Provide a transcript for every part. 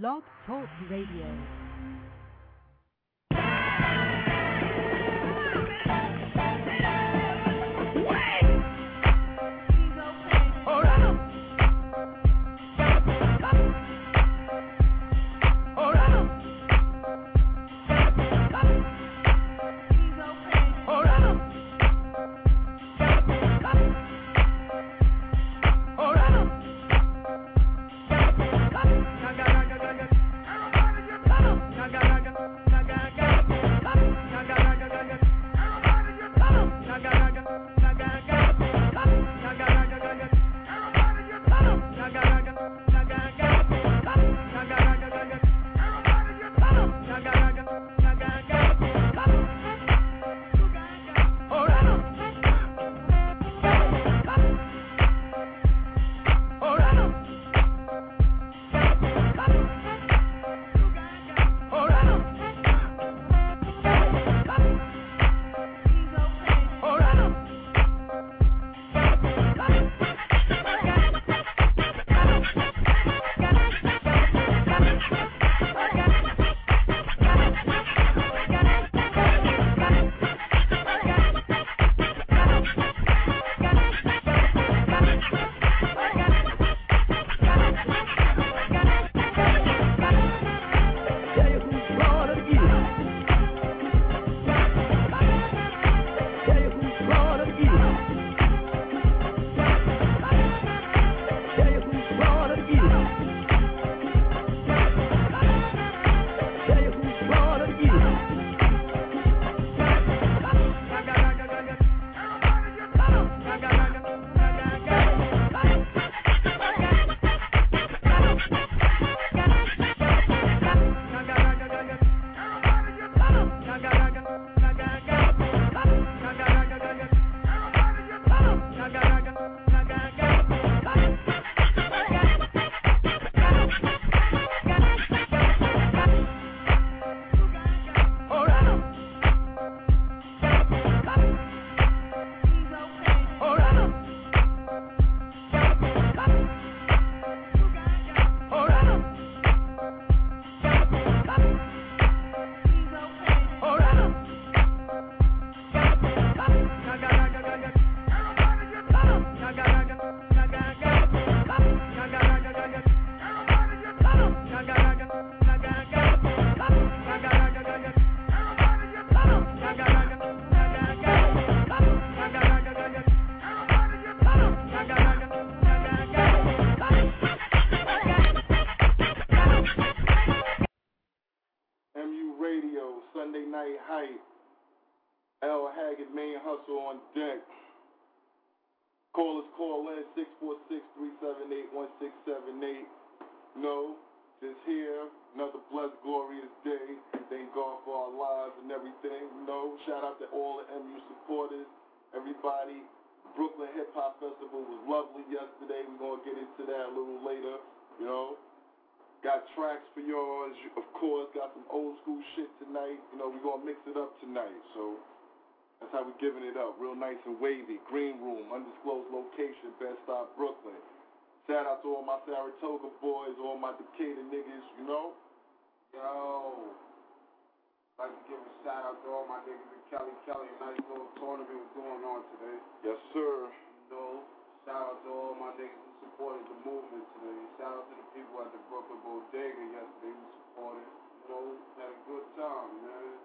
Blog Talk Radio. 646-378-1678. No, just here, another blessed, glorious day. Thank God for our lives and everything. No, shout out to all the MU supporters, everybody. Brooklyn Hip Hop Festival was lovely yesterday. We're going to get into that a little later, you know. Got tracks for yours, of course. Got some old school shit tonight. You know, we're going to mix it up tonight. So that's how we're giving it up. Real nice and wavy. Green Room, undisclosed location, Bed-Stuy, Brooklyn. Shout out to all my Saratoga boys, all my Decatur niggas, you know. Yo, like to give a shout out to all my niggas in Kelly Kelly. A nice little tournament was going on today. Yes, sir. You know, shout out to all my niggas who supported the movement today. Shout out to the people at the Brooklyn Bodega yesterday who supported. You know, had a good time, man.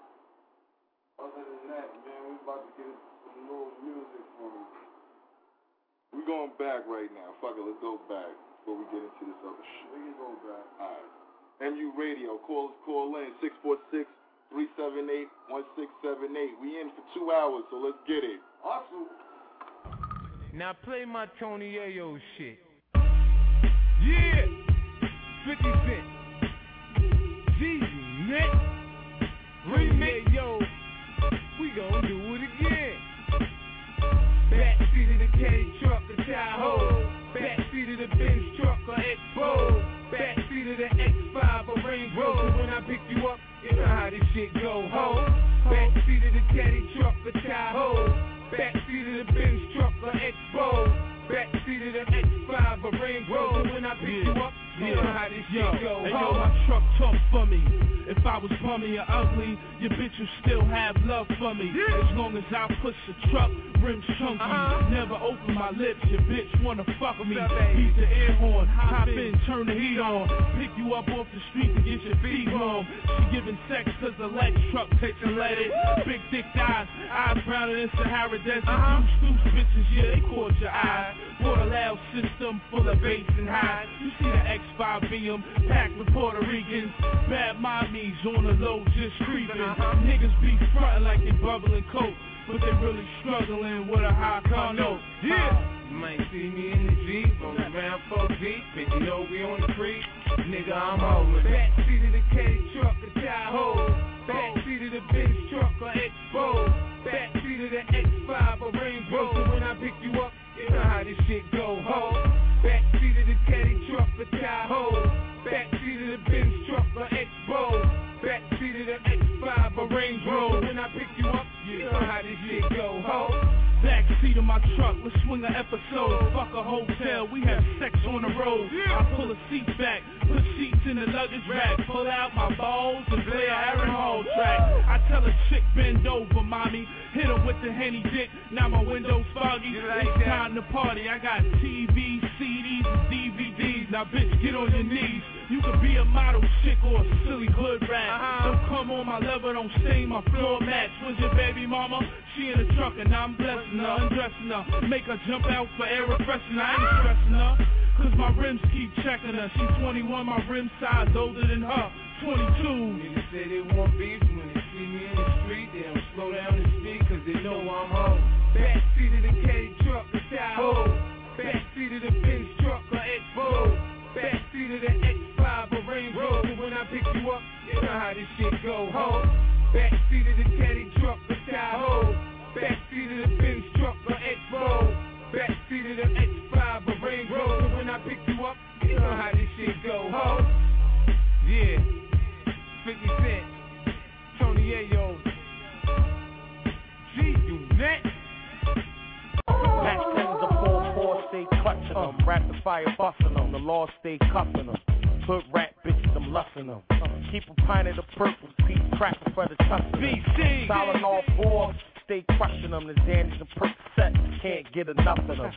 Other than that, man, we about to get some little music from we going back right now. Fuck it, let's go back before we get into this other shit. We can go back. Alright. MU Radio, call us, call in, 646 378 1678. We in for two hours, so let's get it. Awesome. Now play my Tony Yayo shit. Yeah! 50 Cent. Jeezy, Nick. Remix, yo. We gon' do it K truck, the Tahoe. Backseat of the Benz truck, or Expo. Backseat of the X5, a Range Rover. When I pick you up, you know how this shit go, ho. Backseat of the Caddy truck, the Tahoe. Backseat of the Benz truck, or Expo. Backseat of the X5, a Range Rover. When I pick you up, Yeah, how this yo, shit go. Hey, yo, my truck talk for me. If I was bummy or ugly, your bitch would still have love for me. Yeah. As long as I push the truck, rims chunky. Uh-huh. Never open my lips, your bitch wanna fuck with me. Beat the air horn, hop in, turn the heat on. Pick you up off the street to get your feet warm. She giving sex cause the leg truck takes and let it. Big thick eyes, eyes browner than Sahara Desert. Uh-huh. Loose, bitches, yeah, they caught your eye. Water loud system full of bass and high. You see the X5 BM packed with Puerto Ricans. Bad mommies on the low just creeping. Niggas be frontin' like they bubbling coke, but they really struggling with a high car note. Yeah. You might see me in the Jeep, on around 4 deep, and you know we on the creek. Nigga, I'm holding. Backseat of the K truck, a Tahoe. Backseat of the Benz truck, or Expo. Backseat of the X5, a Range Rover. When I pick you up, you know how this shit go, ho. Of my truck, let's swing an episode. Fuck a hotel, we have sex on the road. I pull a seat back, put seats in the luggage rack, pull out my balls and play a Aaron Hall track. I tell a chick bend over, mommy, hit her with the henny dick. Now my window's foggy, it's time to party. I got TV, CDs, and DVDs. Now bitch, get on your knees. You could be a model chick or a silly hood rat. Uh-huh. Don't come on my level, don't stain my floor mats. When's your baby mama? She in the truck and I'm blessing her, undressing her. Make her jump out for air refreshing. I ain't stressing her. Cause my rims keep checking her. She's 21, my rim size older than her. 22. Niggas say they want beef when they see me in the street. They don't slow down the speed cause they know I'm home. Backseat of the K truck, Tahoe. Backseat of the Benz truck, a Expo. Backseat of the X5 or Range Rover when I pick you up. You know how this shit go, ho. Backseat of the caddy truck, the Tahoe. Backseat of the Benz truck, the Expo. Backseat of the X5 or Range Rover when I pick you up. You know how this shit go, ho. Yeah. 50 Cent. Tony Yayo. G Unit. Max 10s a 4-4, clutching them. Rapid fire busting them. The law stay cuffing them. Hood rat bitches, I'm lusting them. Keep a pint of the purple, peace cracking for the tussle. BC! Solid all four, stay crushing them. The Xans and Percocet, can't get enough of them.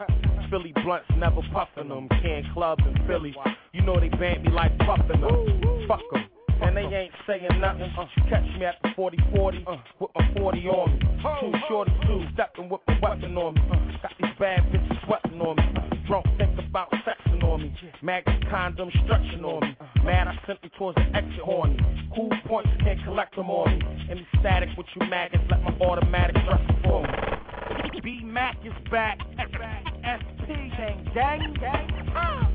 Philly blunts, never puffing them. Can club in Philly. You know they banned me like puffing them. Fuck them and they ain't saying nothing. Uh, catch me at the 40-40 uh, with my 40 on me. Two shorty, two stepping with my weapon on me. Uh, got these bad bitches sweating on me. Drunk, think about sexing on me. Maggots, condom, stretching on me. Mad, I sent me towards the exit horny. Cool points, can't collect them on me. Any static with you maggots, let my automatic dress for me. B Mac is back. SP gang gang gang.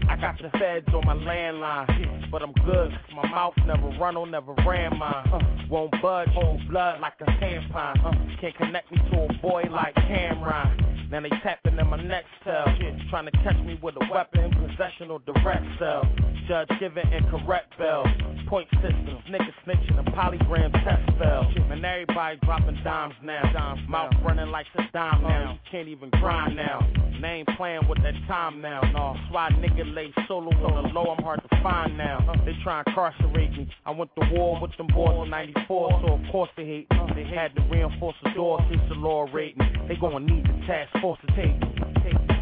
I got the feds on my landline, but I'm good. My mouth never run on, never ran mine. Won't budge, hold blood like a tampon. Can't connect me to a boy like Cameron. Now they tapping in my next cell, trying to catch me with a weapon, possession or direct cell. Judge giving incorrect bells, point systems, niggas snitching, a polygram test fell. Man, everybody dropping dimes now. Mouth running like Saddam now. You can't even grind now. Name playing with that time now. No, why nigga lay solo on the low. I'm hard to find now. They try and incarcerate me. I went to war with them boys in '94, so of course they hate me. They had to reinforce the door since the law rating. They gonna need the task force to take uh,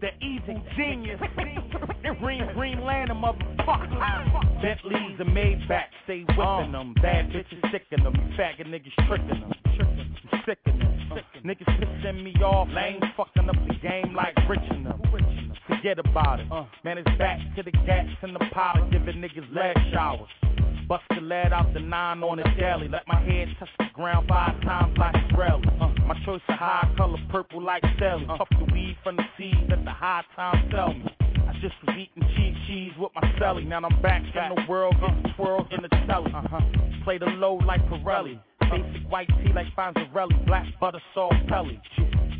the evil genius. green, green land, lantern, motherfucker. Bentleys and Maybach, stay whipping them. Bad bitches sicking them. Faggot niggas tricking them. Sicking them. Niggas pissing me off, lame fucking up the game like rich enough. Forget about it. Man, it's back to the gas and the powder, giving niggas lead showers. Bust the lead out the nine on the daily. Let my head touch the ground five times like Israeli. Uh, my choice of high color, purple like Sally. Uh, Puff the weed from the seeds that the high time sell me. I just was eating cheap cheese with my celly. Now I'm back in the world, getting twirls in the telly. Uh-huh. Play the low like Pirelli. Basic white tee like Fonzarelli. Black butter salt pelly.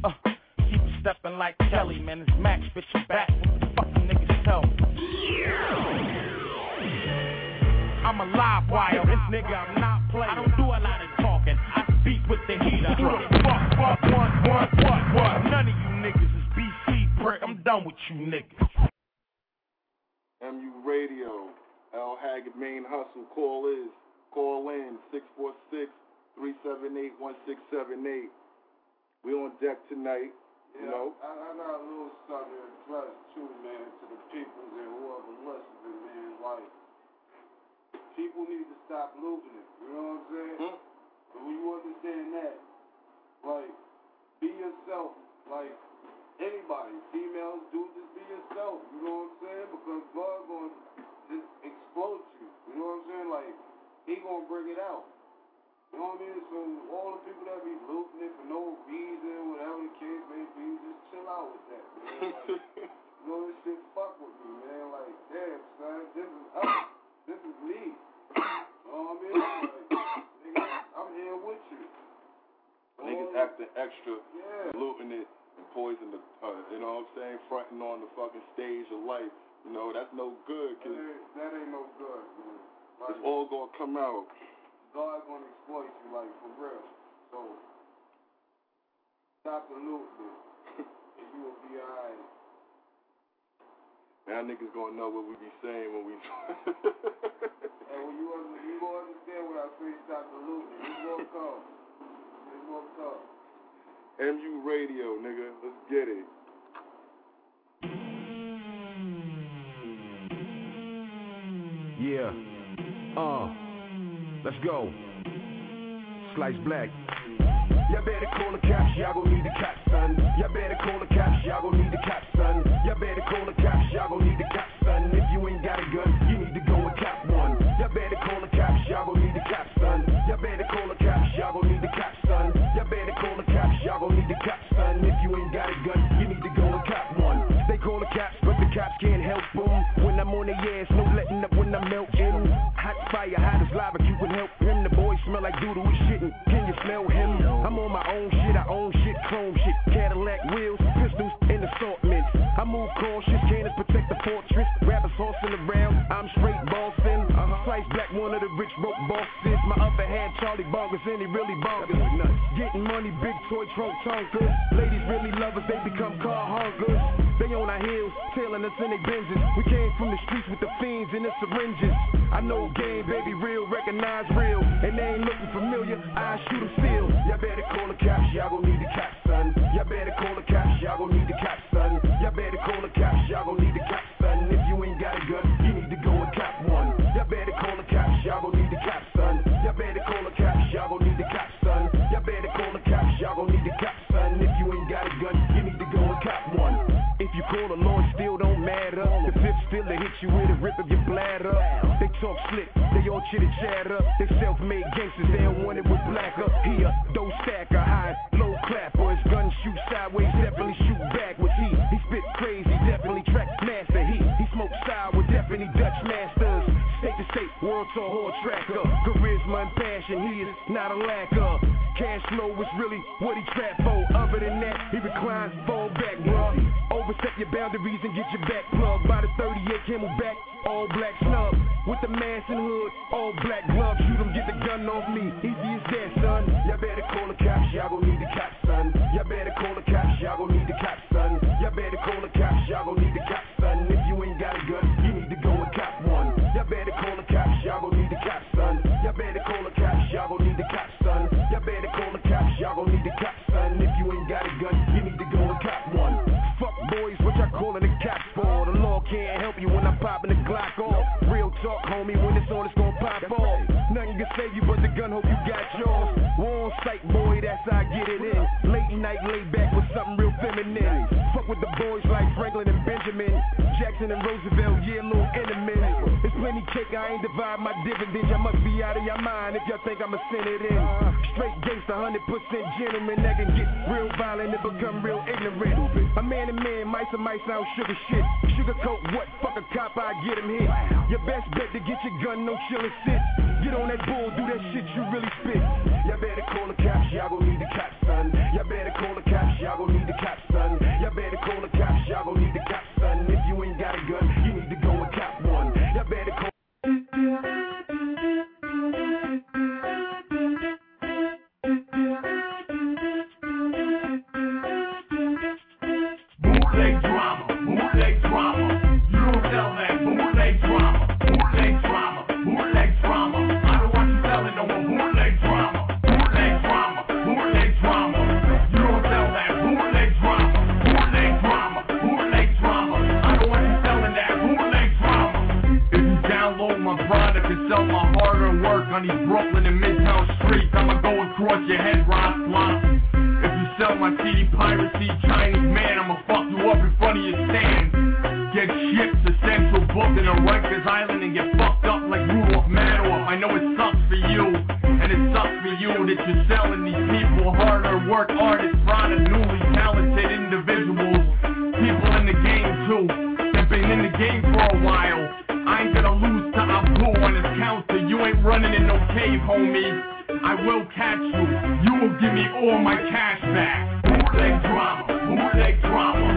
Uh, keep stepping like Kelly. Man, it's Max, bitch, you back. What the fuck niggas tell me? I'm a live wire. This nigga, I'm not playing. I don't do a lot of talking. I speak with the heater. Who the fuck, fuck, what, what, what, what? None of you niggas is BC, prick. I'm done with you niggas. MU Radio, L Haggard Main Hustle. Call is call in 646-378-1678. We on deck tonight. You Yeah, know, I, I got a little something to address too, man, to the peoples and whoever listening, man. Like, people need to stop looting it. You know what I'm saying? Hmm? And when you understand that, like, be yourself. Like, anybody, females, dudes, just be yourself. You know what I'm saying? Because God gonna just explode you. You know what I'm saying? Like, He gonna bring it out. You know what I mean? So all the people that be looting it for no reason, whatever the case may be, just chill out with that, man. Like, you know this shit fuck with me, man. Like, damn, son, this is us. This is me. You know what I mean? Like, nigga, I'm here with you. niggas All- acting extra, Yeah. looting it and poison the, uh, you know what I'm saying, fronting on the fucking stage of life. You know, that's no good, That ain't, that ain't no good, man. Like, it's all gonna come out. God gonna exploit you, like, for real. So, stop the looting it, and you will be alright. Now niggas gonna know what we be saying when we. And when you, under, you gonna understand when I say stop the looting, it's gonna come. It's gonna come. MU Radio, nigga, let's get it. Yeah. Uh. Let's go. Slice black. Y'all better call the cops, y'all gon' need the cops, son. Y'all better call the cops, y'all gon' need the cops, son. Y'all better call the cops, y'all gon' need the cops, son. If you ain't got a gun, you need to go and cop one. Y'all better call the cops, y'all gon' need the cops, son. Y'all better call the cops, y'all gon' need the cops, son. Y'all better call the cops, y'all gon' need the cops, son. If you ain't got a gun, you need to go and cop one. They call the cops, but the cops can't help Around, I'm straight bossing. Uh-huh. Slice black, one of the rich broke bosses. My upper hand, Charlie Bonkers, and he really bonkers. Getting money, big toy trunk tonkers. Ladies really love us, they become car honkers. They on our heels, tailing us in their Benzes. We came from the streets with the fiends and the syringes. I know game, you with a rip of your bladder. They talk slick, they all chitter chatter. They self-made gangsters, they don't want it with blacker. He a dough stacker, high, low clapper. His gun shoot sideways, definitely shoot backwards. He he spit crazy, definitely track master. He he smoke sour, definitely Dutch masters. State to state, world tour horse tracker. Charisma and passion, he is not a lacker. Cash flow is really what he trap for. Other than that, he reclines, fall back, bruh. Overstep your boundaries and get your back plugged by black gloves. Jackson and Roosevelt, yeah, a little enemy. It's plenty cake, I ain't divide my dividends. Y'all must be out of your mind if y'all think I'ma send it in. Straight gangsta, 100% gentleman that can get real violent and become real ignorant. A man and man, mice and mice sound sugar shit. Sugarcoat what? Fuck a cop, I get him hit. Your best bet to get your gun, no chillin' sit. Get on that bull, do that shit you really spit. These Brooklyn and Midtown streets. I'ma go across your head, Ross Flop. If you sell my CD piracy, Chinese man, I'ma fuck you up in front of your stand. Get shipped to Central Booking or Rikers Island and get fucked up like Rudolph Madoff. I know it sucks for you, and it sucks for you that you're selling these people hard-earned work artists, running in no cave, homie. I will catch you. You will give me all my cash back. Bootleg drama, bootleg drama.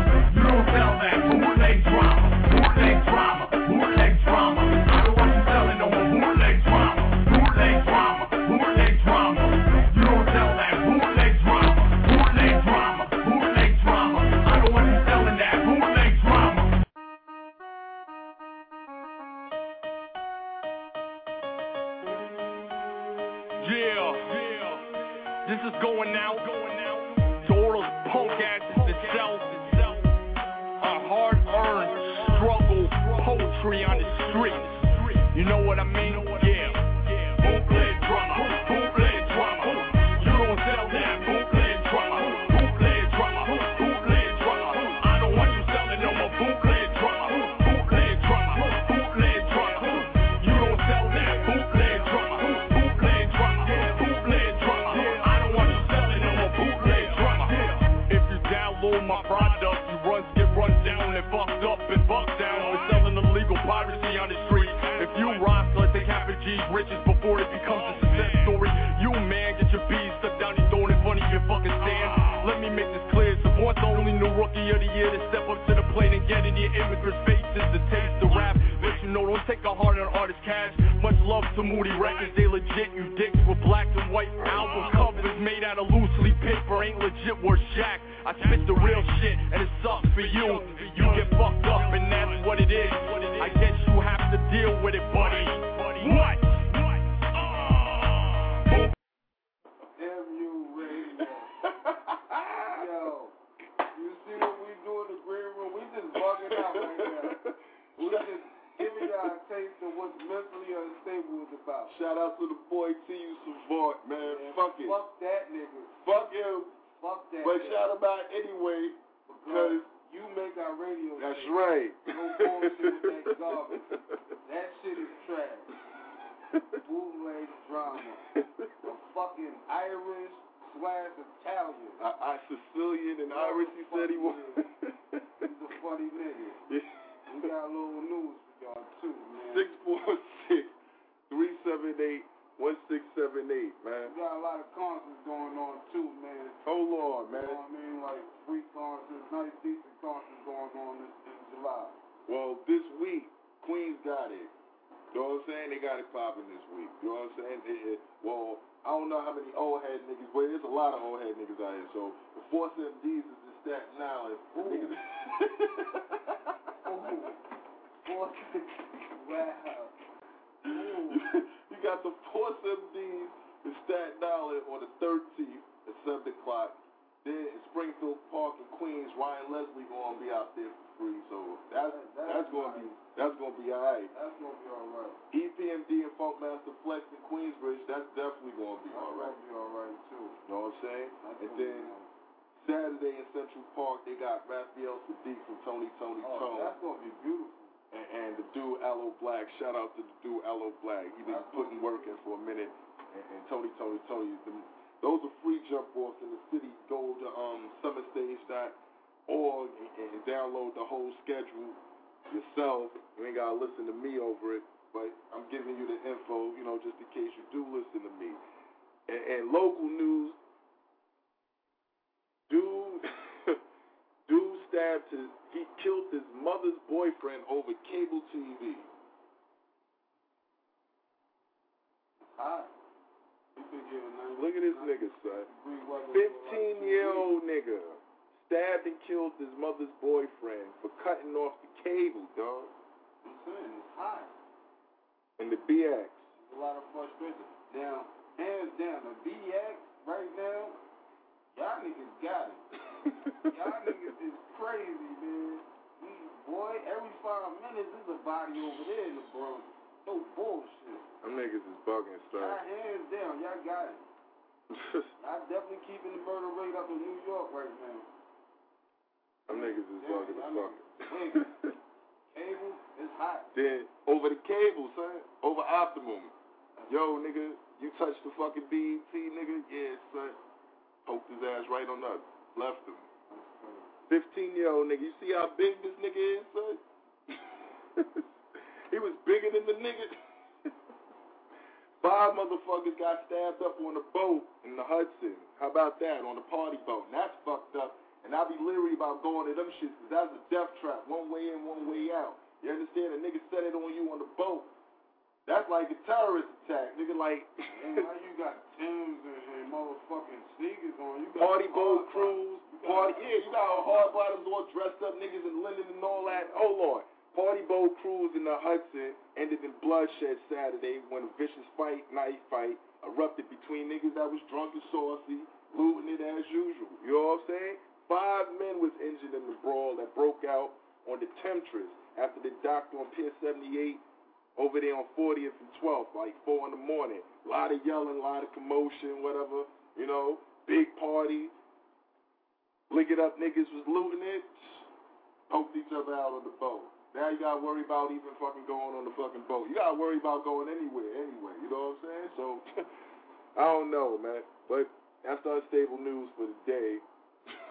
Going on in July. Well, this week Queens got it. You know what I'm saying? They got it popping this week. You know what I'm saying? It- well, I don't know how many old head niggas, but there's a lot of old head niggas out here. So the Force MDs is in Staten Island. Ooh. niggas- Four, six, wow. Ooh. you got the Force MDs in Staten Island on the 13th at 7 o'clock. Then in Springfield Park in Queens, Ryan Leslie gonna be out there for free. So that's That's that's gonna be that's gonna be alright. That's gonna be alright. EPMD and Funkmaster Flex in Queensbridge, that's definitely gonna be That's alright. gonna be alright too. You know what I'm saying? That's And then. Saturday in Central Park, they got Raphael Saadiq from Tony Tony Oh, Tone. that's gonna be beautiful. and, and the dude Aloe Blacc. Shout out to the dude Aloe Blacc. He been That's putting work in for a minute. And, and Tony, Tony, Tony. Them, those are free jump offs in the city. Go to um, summerstage.org and, download the whole schedule yourself. You ain't gotta listen to me over it, but I'm giving you the info, you know, just in case you do listen to me. And, and local news. Dude, dude stabbed his, he killed his mother's boyfriend over cable TV. Nice. Look at this nigga, son. 15 year old nigga stabbed and killed his mother's boyfriend for cutting off the cable, dog. I'm saying it's hot. And the BX. There's a lot of frustration. Now, hands down, the BX right now, y'all niggas got it. y'all niggas is crazy, man. We, boy, every five minutes there's a body over there in the Bronx. No niggas is bugging, son. Y'all hands down, y'all got it. Y'all definitely keeping the murder rate up in New York right now. Them niggas is Yeah, bugging I fuck. Cable is hot. Then over the cable, son. Over Optimum. Yo, nigga, you touched the fucking BET, nigga? Yeah, son. Poked his ass right on up. Left him. 15 year old nigga. You see how big this nigga is, son? he was bigger than the nigga. Five motherfuckers got stabbed up on a boat in the Hudson. How about that? On a party boat. And that's fucked up. And I be leery about going to them shits because that's a death trap. One way in, one way out. You understand? A nigga set it on you on the boat. That's like a terrorist attack. Nigga, like. Now you got Timbs and, and motherfucking sneakers on. You got Party boat hard cruise, bottoms. You got- party yeah, you got hard bottoms all dressed up, niggas in linen and all that. Oh Lord. Party boat cruise in the Hudson ended in bloodshed Saturday when a vicious fight, knife fight, erupted between niggas that was drunk and saucy, looting it as usual. You know what I'm saying? Five men was injured in the brawl that broke out on the Temptress after the docked on Pier 78 over there on 40th and 12th, like 4 in the morning. A lot of yelling, a lot of commotion, whatever. You know, big party. Lick it up niggas was looting it. Poked each other out on the boat. Now you gotta worry about even fucking going on the fucking boat. You gotta worry about going anywhere anyway. You know what I'm saying? So, I don't know, man. But that's the unstable news for the day.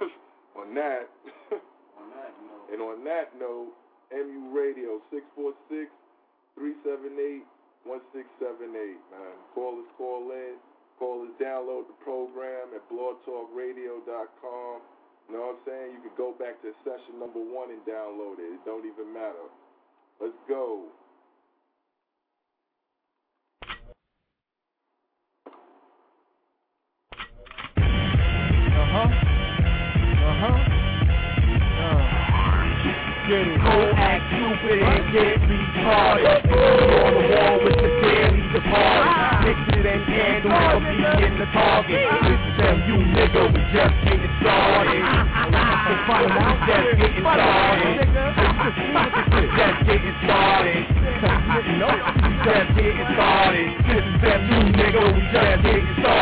on that, On that note. and on that note, MU Radio 646 378 1678, man. Call us, call in. Call us, download the program at blogtalkradio.com. You know what I'm saying? You can go back to session number one and download it. It don't even matter. Let's go. Uh-huh. Uh-huh. Uh. Get it. Go act stupid and get retarded. Be on the wall with the daily departed. Mixing and candles for me in the target. Listen to you nigga, we just getting started. So find out, just getting started. Just getting started. Just getting started. Listen to you nigga, we just getting started.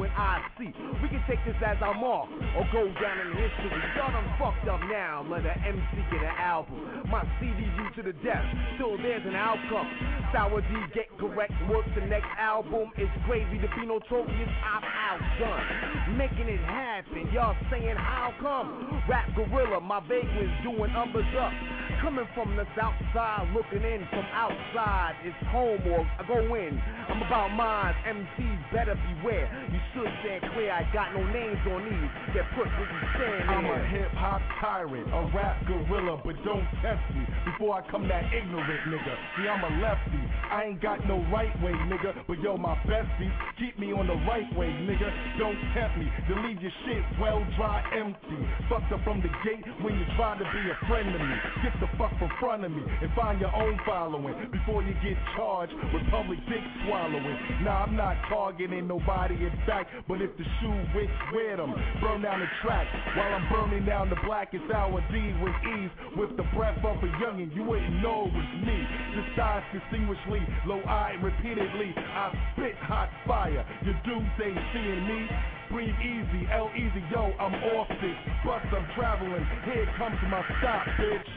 U, I see. We can take this as our mark or go down in history. Y'all done fucked up now. Let an MC get an album. My CD you to the death. Still there's an outcome. Sour D get correct. Work the next album. It's crazy to be notorious. I'm outdone. Making it happen. Y'all saying how come? Rap gorilla. My vagrants doing numbers up. Coming from the south side, looking in from outside. It's home or I go in. I'm about mine. MCs better beware. You should stand clear. I got no names on these. That put what you stand I'm in. a hip hop tyrant, a rap gorilla, but don't test me before I come that ignorant nigga. See, I'm a lefty. I ain't got no right way, nigga. But yo, my besties keep me on the right way, nigga. Don't tempt me to leave your shit well dry empty. Fucked up from the gate when you try to be a friend of me. Get the fuck from front of me and find your own following before you get charged with public dick swallowing. Nah, I'm not targeting nobody in fact, but if the shoe wicks, wear them. Burn down the track while I'm burning down the blackest hour D with ease. With the breath of a youngin', you wouldn't know it was me. Just eyes distinguishedly, low eye repeatedly. I spit hot fire. Your dudes ain't seeing me. Breathe easy, L easy, yo, I'm off this. Bus, I'm traveling. Here comes my stop, bitch.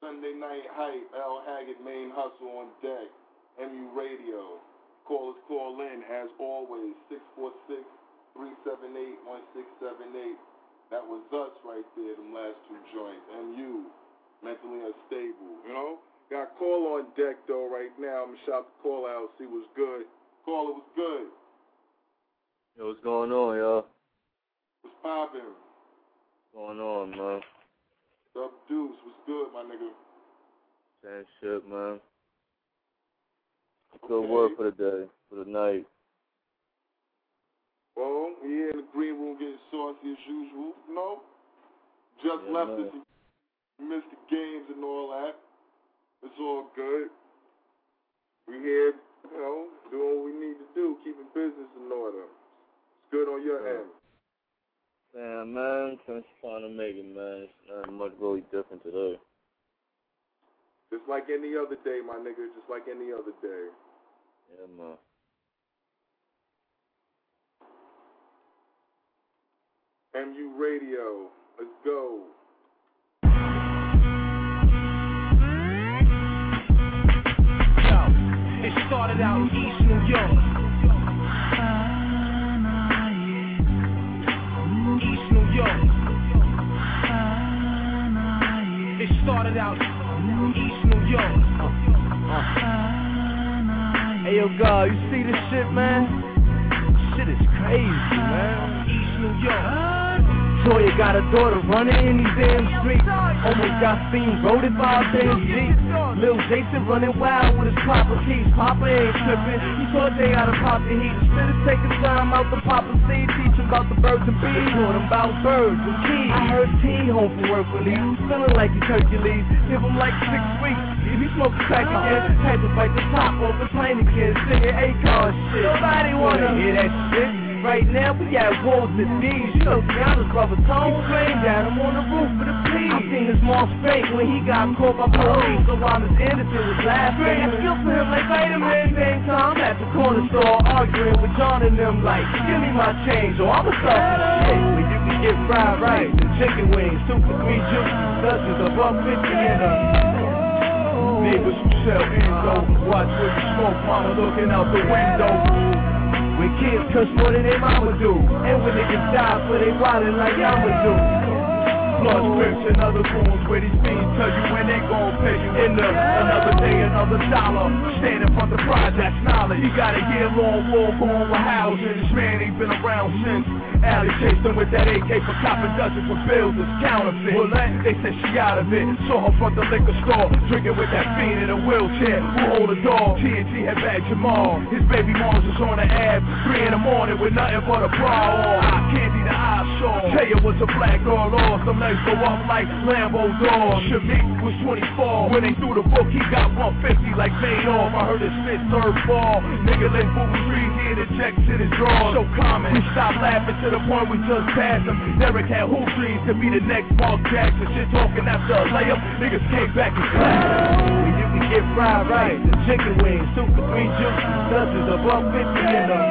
Sunday night hype, L Haggard main hustle on deck. MU Radio. Call us call in as always, 646 378 1678. That was us right there, them last two joints. MU, mentally unstable, you know? Got a call on deck though right now. I'm gonna shout the call out, see what's good. Call it was good? Yo, what's going on, y'all? What's poppin'? What's going on, man? What's up, Deuce? What's good, my nigga? Same shit, man. Good work for the day, for the night. Well, we here in the green room getting saucy as usual. No? Just Yeah, left us. Missed the games and all that. It's all good. We here, you know, doing what we need to do, keeping business in order. It's good on your Yeah. end. Damn, man, just trying to make it, man. It's not much really different today. Just like any other day, my nigga. Just like any other day. Yeah, uh, man. MU Radio. Let's go. Yo, it started out in East New York. East New York. It started out in East New York. Hey yo, God, you see this shit, man? Shit is crazy, man. East New York. Toya got a daughter running in these damn streets. Almost got seen roaded by a damn Jeep. Lil Jason running wild with his keys. Papa ain't tripping. He taught Jay how to pop the heat. Instead of taking time out the Papa seed, teach him about the birds and bees. Taught him about birds and keys. I heard T home from work release. Feeling like he's Hercules. Give him like six weeks. If he smoking crack again, had to bite the top off the plane again. Singing Akon shit. Nobody wanna hear that shit. Right now we at war with these. You know Tiana's brother Tone Crane down. I'm on the roof of the peas. I seen his mom's fake when he got caught by police. So while Miss Anderson was laughing, I feel for him like vitamin. Same time at the corner store arguing with John and them like, give me my change or I'ma suffer shit. When you can get fried rice and chicken wings, two for three juices, dozens of up 50 in a Neighbors who sell endo, watch where you smoke, mama looking out the window. When kids cuss more than they mama do, and when niggas die for they wildin' like I'ma do. Blood scripts and other wounds where these fiends tell you when they gon' pay you in the another day, another dollar. Stand in front projects, knowledge. You got a year long war going with housing. This man ain't been around since. Alley chased him with that AK for copping dozens for bills that's counterfeit. Well, that, they said she out of it. Saw her front the liquor store, drinking with that fiend in a wheelchair. Who hold a dog? TNT had bagged Jamal. His baby moms was on the ab, three in the morning with nothing but a bra on. Eye candy, the eye shawl. Taya was a black girl lost. Them legs go up like Lambo doors. Shamik was 24. When they threw the book, he got 150 like Madoff. I heard his fifth third ball. Nigga let booby trees in the checks in his drawers. So common. We stopped laughing to the point we just passed him. Derek had hoop dreams to be the next Mark Jackson. Shit talking after a layup. Niggas came back and clapped. You can get fried rice and chicken wings, two for three juices, dozens of up 50 in them.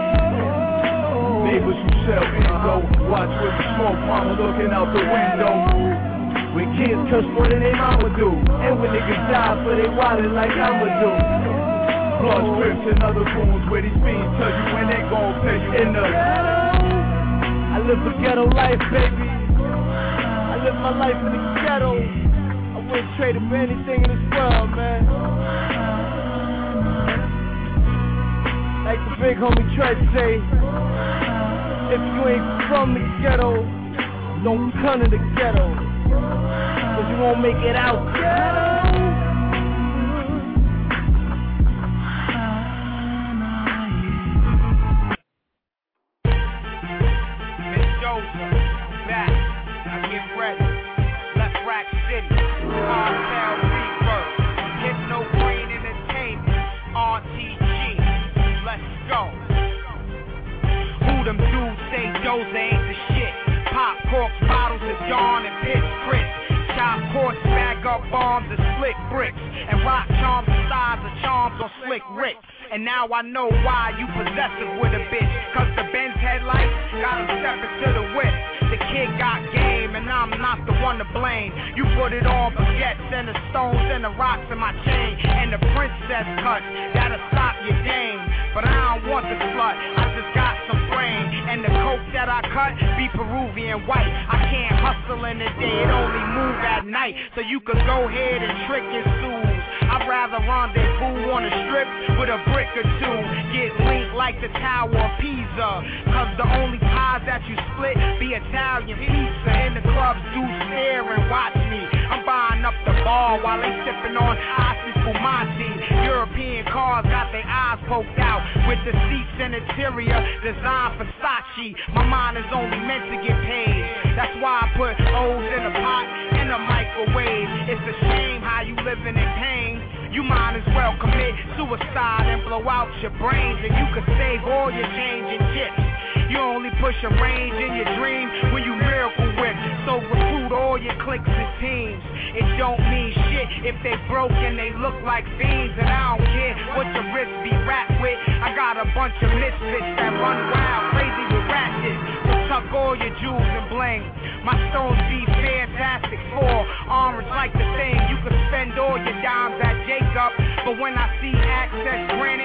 Neighbors who sell endo, watch where you smoke, mama looking out the window. When kids cuss more than they mama do, and when niggas die for they wildin' like I'ma do. Blood scripts and other wounds where these fiends tell you when they gon' pay you in the. ghetto, I live a ghetto life, baby. I live my life in the ghetto. I wouldn't trade it for anything in this world, man. Like the big homie Tread say, if you ain't from the ghetto, don't come to the ghetto. Cause you won't make it out. Say ain't the shit? Pop corks, bottles of Dawn and pitch Chris. Chop courts, bag up bombs and slick bricks. And rock charms the size of charms on Slick Rick. And now I know why you possessive with a bitch. Cause the Benz headlights got him stepping to the whip. The kid got game and I'm not the one to blame. You put it on baguettes and the stones and the rocks in my chain. And the princess cut, that'll stop your dame. But I don't want the slut, I just got some brain. And the coke that I cut be Peruvian white. I can't hustle in the day, it only move at night. So you could go ahead and trick and sue. I'd rather rendezvous on a strip with a brick or two. Get linked like the Tower of Pisa. Cause the only pies that you split be Italian pizza. And the clubs do stare and watch me. I'm buying up the bar while they sipping on Asti Spumante. European cars got their eyes poked out with the seats and interior designed for Sachi. My mind is only meant to get paid. That's why I put O's in a pot and a microwave. It's a shame how you living in pain. You might as well commit suicide and blow out your brains, and you could save all your change and chips. You only push a range in your dream when you miracle whip. So recruit all your cliques and teams. It don't mean shit if they broke and they look like fiends. And I don't care what your wrist be wrapped with. I got a bunch of misfits that run wild, crazy with ratchets. Tuck all your jewels and bling. My stones be fantastic for orange like the thing. You could spend all your dimes at Jacob, but when I see access granted,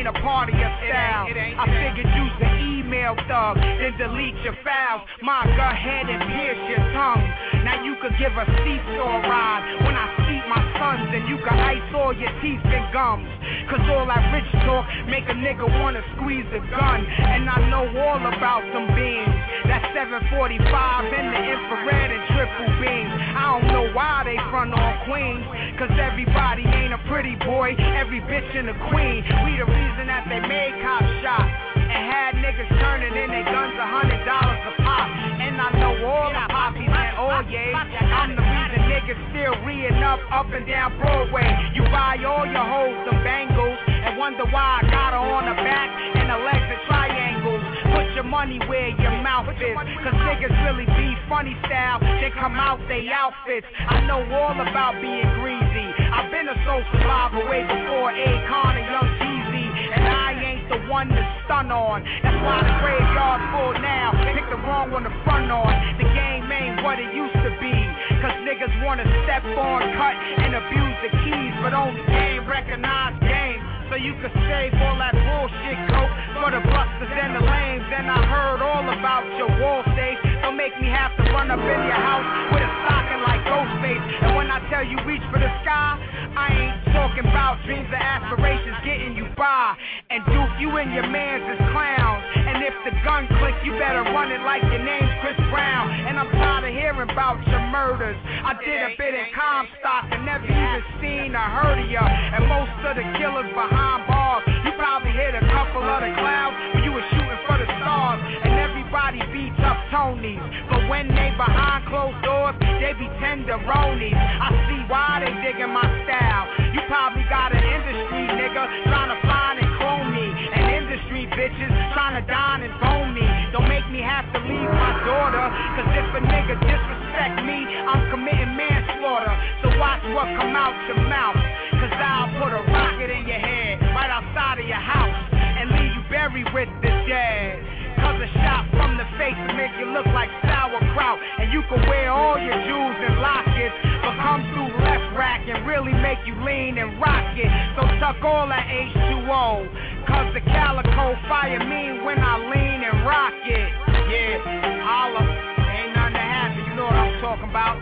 ain't a part of your style. I figured use the email thug, then delete your files. My go ahead and pierce your tongue. Now you could give a seesaw ride when I see my sons, and you can ice all your teeth and gums. Cause all that rich talk make a nigga wanna squeeze a gun. And I know all about them beams. That 745 in the infrared and triple beams. I don't know why they front on queens. Cause everybody ain't a pretty boy, every bitch in a queen. We the reason that they made cop shot. And had niggas turning in their guns a hundred dollars a pop. And I know all the poppies and all yeah. I'm the reason niggas still reeing up up and down Broadway. You buy all your hoes some bangles and wonder why I got her on the back and the legs are triangles. Put your money where your mouth is. Cause niggas really be funny style. They come out they outfits. I know all about being greasy. I've been a soul survivor way before A. Akon and Young Jeezy. And I ain't the one to stun on. That's why the graveyard's full now. Pick the wrong one to front on. The game ain't what it used to be. Cause niggas wanna step on, cut, and abuse the keys. But only game recognize game. So you can save all that bullshit coke for the busters and the lames. And I heard all about your wall safe. Don't make me have to run up in your house with a stocking like Ghostface. And when I tell you reach for the sky, I ain't talking about dreams or aspirations getting you by. And Duke, you and your mans is clowns. And if the gun click, you better run it like your name's Chris Brown. And I'm tired of hearing about your murders. I did a bit in Comstock and never even seen or heard of ya. And most of the killers behind bars, you probably hit a couple of the clouds when you were shooting for the stars. And everybody beats Tonys. But when they behind closed doors, they be tenderonis. I see why they digging my style. You probably got an industry nigga trying to find and clone me. And industry bitches trying to dine and bone me. Don't make me have to leave my daughter. Cause if a nigga disrespect me, I'm committing manslaughter. So watch what come out your mouth. Cause I'll put a rocket in your head right outside of your house and leave you buried with the dead. Cause a shot from the face make you look like sauerkraut. And you can wear all your jewels and lockets, but come through left rack and really make you lean and rock it. So tuck all that H2O. Cause the calico fire me when I lean and rock it. Yeah, holla. Ain't nothing to happen, you know what I'm talking about.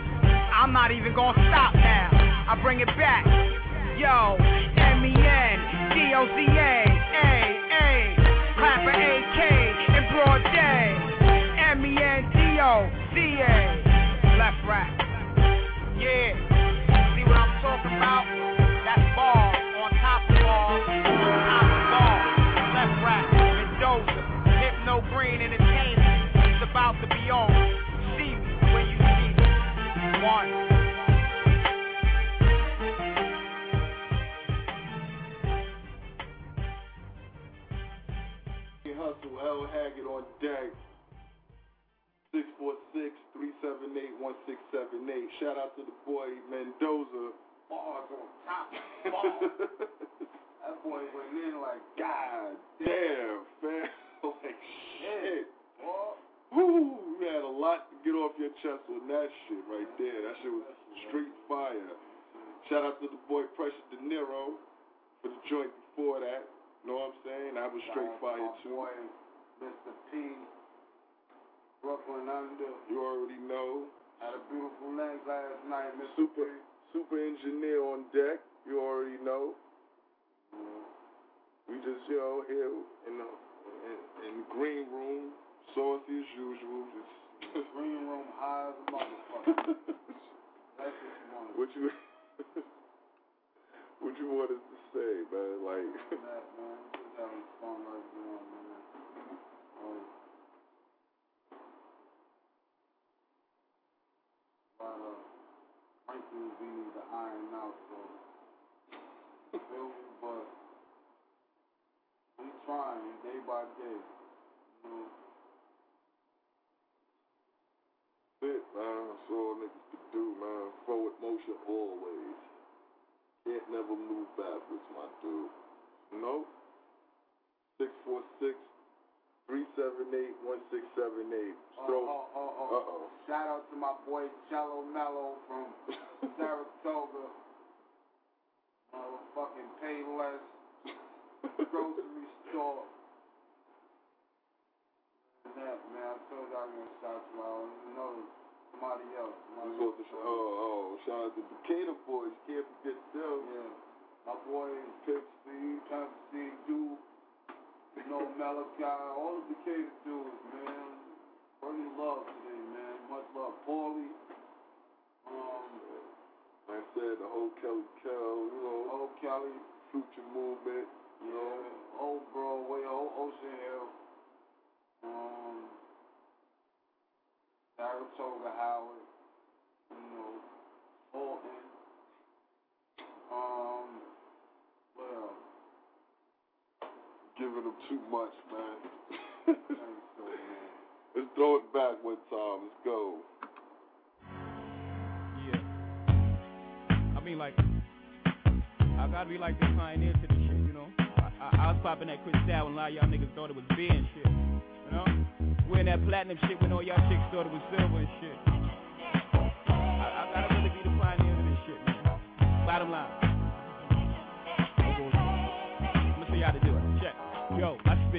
I'm not even gonna stop now. I bring it back. Yo, M-E-N, D-O-Z-A, A, A, clapper A-K in broad day. M-E-N-D-O-Z-A, left rack. Yeah, see what I'm talking about? That's ball on top of ball, on top of ball. Left rack, Mendoza, Hypno Green Entertainment. It's about to be on. See me when you see me. One. Haggard on deck. 646-378-1678. Shout out to the boy Mendoza. Bars on top. Bars. that boy went in like, God damn, fam. like shit. boy. Woo, you had a lot to get off your chest on that shit right there. That shit was straight fire. Shout out to the boy Precious De Niro for the joint before that. Know what I'm saying? I was straight fire too. Mr. P. Brooklyn Under. You already know. Had a beautiful lens last night, Mr. Super super engineer on deck. You already know. We just, you know, here in the in, in the green room, saucy as usual. Just Green room high as a motherfucker. That's what you want. what you what you wanted to say, man? Like that, man. Just having fun right now, man. Um, but, uh, Franklin we need to iron out, so, you feel? But, we trying day by day, you know. Shit, man. That's all niggas can do, man. Forward motion always. Can't never move backwards, my dude. Know? 646 378 1678. Oh, oh, oh, oh. Uh-oh. Shout out to my boy Cello Mello from Saratoga. Motherfucking Payless grocery store. That, man, I told you I was gonna shout you out. I know somebody else. Somebody supposed to oh, oh, shout out to Decatur boys. Can't forget them. Yeah. My boy Pip C, Duke, you know, Malachi, all the Decatur dudes, man. Bringing love today, man. Much love. Paulie. Um, Like I said, the whole Kelly Kel, you know, Old Kelly. future movement, you know. Yeah, old Broadway, old Ocean Hill. Um, Saratoga Howard. You know, Fulton. Um, what else? Giving them too much, man. Let me backwards time. Let's go. Yeah. I mean, like, I gotta be like the pioneer to this shit, you know? I, I, I was popping that Cristal and a lot of y'all niggas thought it was beer and shit, you know? Wearing that platinum shit when all y'all chicks thought it was silver and shit. I, I gotta really be the pioneer to this shit, man. Bottom line.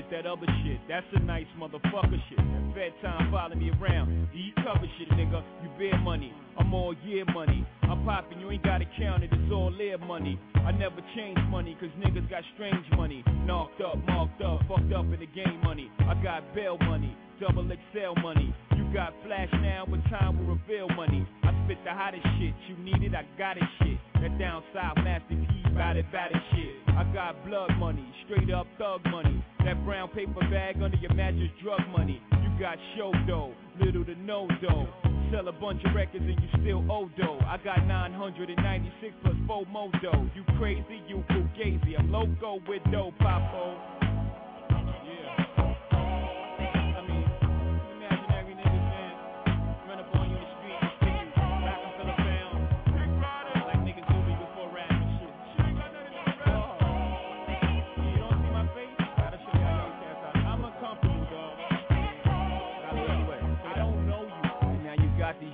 Spit that other shit. That's a nice motherfucker shit. That fed time follow me around. You cover shit, nigga. You bear money. I'm all year money. I'm popping, you ain't gotta count it. It's all live money. I never change money, cause niggas got strange money. Knocked up, marked up, fucked up in the game money. I got bail money, double XL money. You got flash now, but time will reveal money. I spit the hottest shit. You need it, I got it shit. That down south master bout it shit. I got blood money, straight up thug money. That brown paper bag under your mattress, drug money. You got show dough, little to no dough. Sell a bunch of records and you still owe dough. I got 996 plus 4 more dough. You crazy, you fugazi. I'm loco with dough, papo.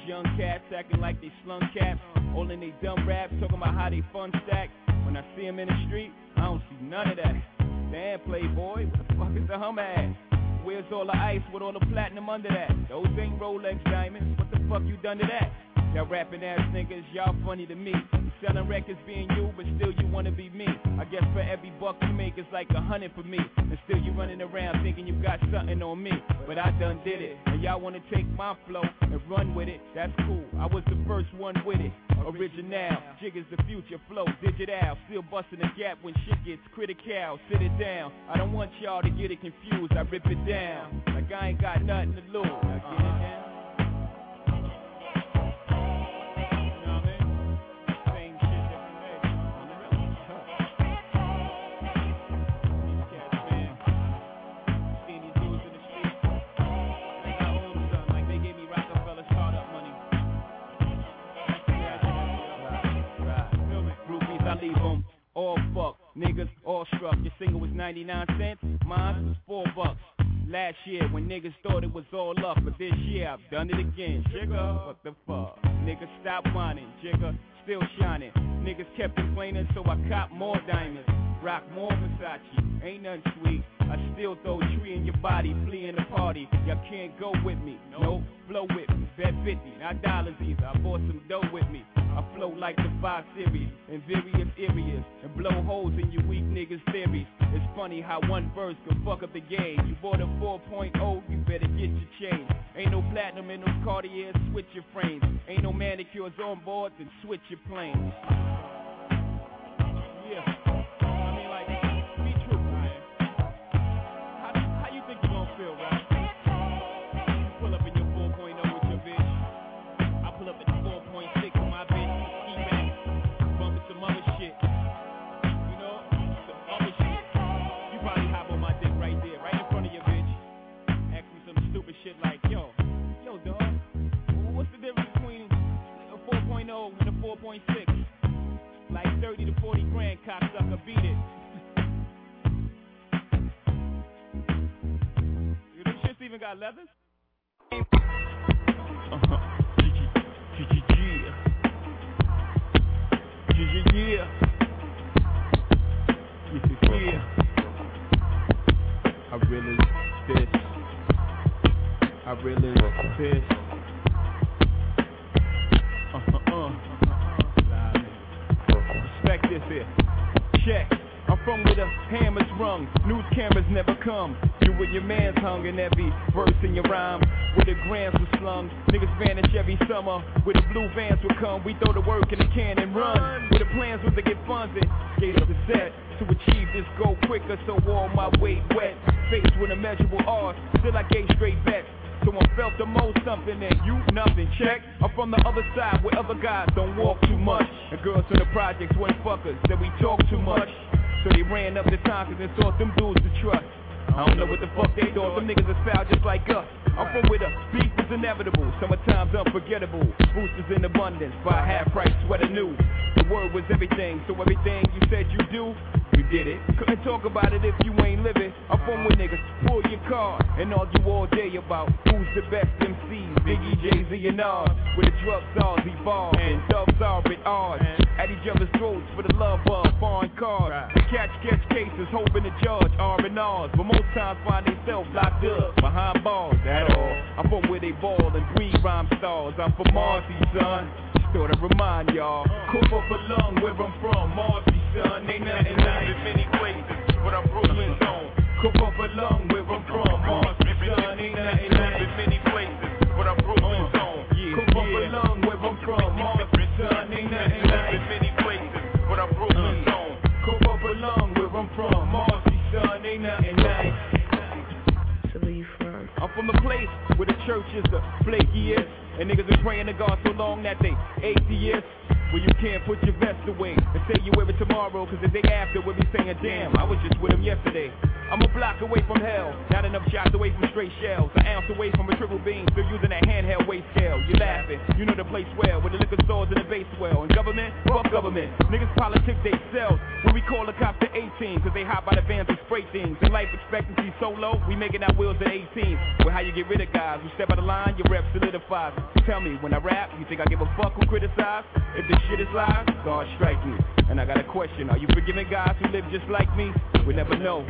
Young cats acting like they slung caps. All in they dumb raps talking about how they fun stack. When I see them in the street, I don't see none of that. Damn, playboy, what the fuck is the hum? Where's all the ice with all the platinum under that? Those ain't Rolex diamonds. What the fuck you done to that? Y'all rapping ass niggas, y'all funny to me. Selling records being you, but still you wanna be me. I guess for every buck you make, it's like a hundred for me. And still you running around thinking you got something on me. But I done did it. And y'all wanna take my flow and run with it. That's cool. I was the first one with it. Original, jig is the future flow, digital. Still busting the gap when shit gets critical. Sit it down. I don't want y'all to get it confused. I rip it down. Like I ain't got nothing to lose. Leave 'em all fucked. Niggas all struck. Your single was 99 cents, mine was 4 bucks. Last year when niggas thought it was all up, but this year I've done it again. Jigga, what the fuck? Niggas stop whining, Jigga, still shining. Niggas kept complaining, so I cop more diamonds. Rock more Versace, ain't nothing sweet. I still throw a tree in your body, flee in the party. Y'all can't go with me, nope, blow with me. Bet 50, not dollars either. I bought some dough with me. I flow like the 5 Series in various areas and blow holes in you weak niggas' theories. It's funny how one verse can fuck up the game. You bought a 4.0, you better get your change. Ain't no platinum in those Cartiers, switch your frames. Ain't no manicures on board, then switch your planes. Yeah. Feel, right? Pull up in your 4.0 with your bitch. I pull up at 4.6 with my bitch. Ski back, bumping some other shit. You know, some other shit. You probably hop on my dick right there, right in front of your bitch. Ask me some stupid shit like, yo, yo, dog, what's the difference between a 4.0 and a 4.6? Like 30 to 40 grand, cocksucker, beat it. Even got leathers? Uh-huh. Yeah. I really this. I really this. Uh-huh. Respect this here. Check. I'm from where the hammer's rung, news cameras never come. You and your man's hung in every verse in your rhyme. Where the grams were slung, niggas vanish every summer. Where the blue vans would come, we throw the work in the can and run. Where the plans was to get funds and skate up the set. To achieve this goal quicker, so all my weight wet. Faced with immeasurable odds, still I gave straight bets. So I felt the most something and you nothing. Check. I'm from the other side where other guys don't walk too much. And girls from the projects weren't fuckers, that we talk too much. So they ran up the cause they thought them dudes to trust. I don't know what the fuck they thought, them niggas is foul just like us. I'm from where the beef is inevitable, summertime's unforgettable. Boosters in abundance, buy half price sweater new. The word was everything, so everything you said you do, you did it. Couldn't talk about it if you ain't living. I'm from where niggas pull your car and argue all day about who's the best MCs. Biggie, Jay Z, and Nas. Where the drug stars evolve and doves are at odds. At each other's throats for the love of foreign cars. Catch, catch cases, hoping to judge R and R's. But most times find themselves locked up behind bars. That all. I'm from where they ball and breed rhyme stars. I'm from Marcy, son. Just thought I'd remind y'all. Coop up a lung where I'm from. Marcy, son. Ain't nothing like it many places. But I'm Brooklyn's uh, own. Coop up a lung where I'm from. Marcy, son. Ain't nothing like it many places. But I'm Brooklyn's uh. own. Coop up a lung where I'm from. Marcy, son. Ain't nothing like it many places. But I'm Brooklyn's own. Coop up a lung where I'm from. Marcy, son. Ain't nothing like So where you from? I'm from the place where the church is the flakiest. And niggas been praying to God so long that they atheists. Where you can't put your vest away and say you wear it tomorrow, cause the day after we'll be saying, damn, I was just with him yesterday. I'm a block away from hell, not enough shots away from straight shells, an ounce away from a triple beam, still using that handheld weight scale. You laughing, you know the place well, with the liquor stores and the base well. And government, fuck government. Niggas politic they sell. When we call the cops to 18, cause they hop out of vans and spray things. And life expectancy so low, we making our wheels at 18. Well, how you get rid of guys who step out of line, your rep solidifies. Tell me, when I rap, you think I give a fuck who criticize? If this shit is live, God strike me. And I got a question, are you forgiving guys who live just like me? We never know.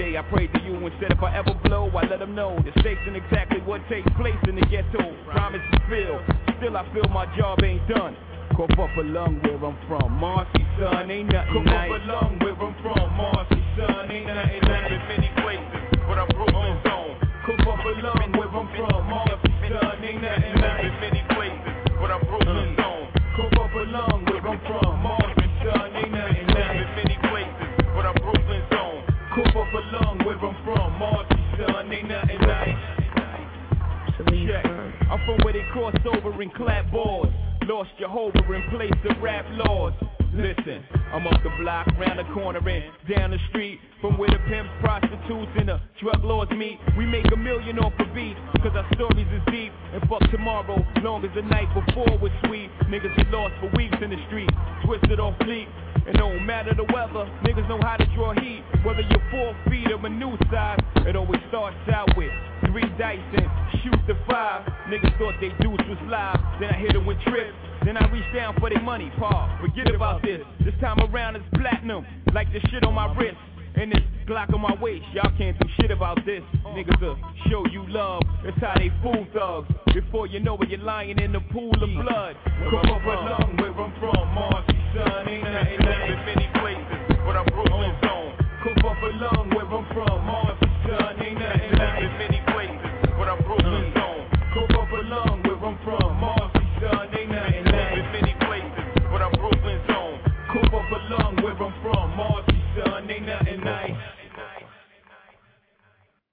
Day I pray to you instead if I ever blow, I let them know the stakes and exactly what takes place in the ghetto. Promise fulfilled. Still I feel my job ain't done. Cough up a lung where I'm from, Marcy son, ain't nothing Cough nice. up a lung where I'm from, Marcy son, ain't nothing nice. In many places, but I'm Brooklyn's uh. own. Cough up a lung where I'm from, Marcy son, from? Where they cross over and clap boards. Lost Jehovah in place of rap laws. Listen, I'm up the block, round the corner and down the street. From where the pimps, prostitutes, and the drug lords meet. We make a million off the beat, cause our stories is deep. And fuck tomorrow, long as the night before was sweet. Niggas get lost for weeks in the street, twisted off fleet. And no matter the weather, niggas know how to draw heat. Whether you're four feet or a new size, it always starts out with three dice and shoot the five. Niggas thought they dudes was live, then I hit them with trips. Then I reach down for their money, Paul. Forget about this. This time around it's platinum, like the shit on my wrist. And this Glock on my waist, y'all can't do shit about this. Niggas will show you love, that's how they fool thugs. Before you know it, you're lying in the pool of blood. Come up along where I'm from, Marcy, son. Ain't nothing left in many places, but I'm Brooklyn's own. Come up along where I'm from, Marcy, son. Ain't nothing left in many I'm from, Marcy, son. Ain't nothing nice.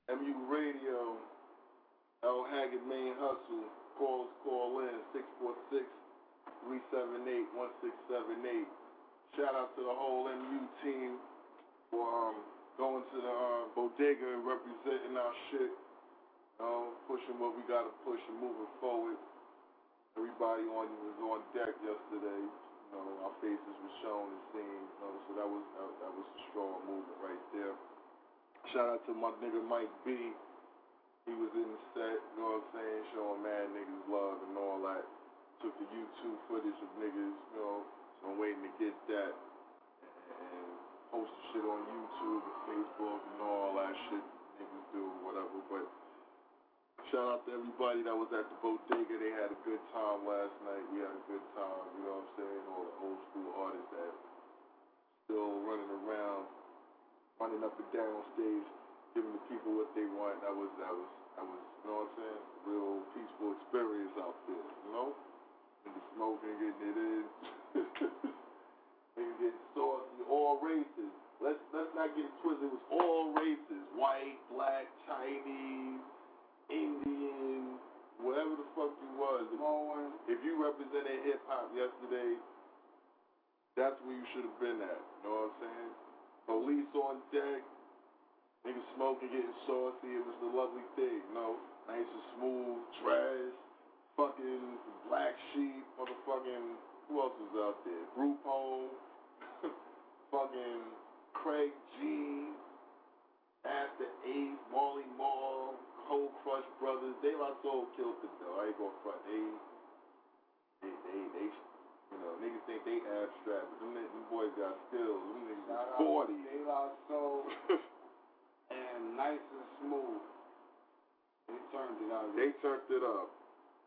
MU Radio, L. Haggard Main Hustle. Calls call in 646 378 1678. Shout out to the whole MU team for um, going to the uh, bodega and representing our shit. Know, pushing what we gotta push and moving forward. Everybody on was on deck yesterday. You know, our faces were shown and seen. You know, so that was that, that was a strong movement right there. Shout out to my nigga Mike B. He was in the set, you know what I'm saying, showing mad niggas love and all that. Took the YouTube footage of niggas, you know, so I'm waiting to get that and post the shit on YouTube and Facebook and all that shit niggas do, whatever. Shout out to everybody that was at the bodega. They had a good time last night. We had a good time, you know what I'm saying? All the old school artists that still running around running up and down stage, giving the people what they want. That was that was that was you know what I'm saying? Real peaceful experience out there, you know? Niggas smoking, getting it in. Niggas getting saucy, all races. Let's let's not get twisted. It was all races. White, black, Chinese, Indian, whatever the fuck you was. If, if you represented hip hop yesterday, that's where you should have been at. You know what I'm saying? Police on deck, niggas smoking, getting saucy. It was the lovely thing, you know. nice and smooth, trash, fucking Black Sheep, motherfucking, who else was out there? Group Home, fucking Craig G, After Eight, Marley Marl, Cold Crush Brothers. De La Soul killed it though. I ain't gonna front. They, they, they, they, you know, niggas think they abstract, but them, them boys got skills. Them niggas Shout is out 40. to De La Soul and Nice and Smooth. They turned it out. They turned it up.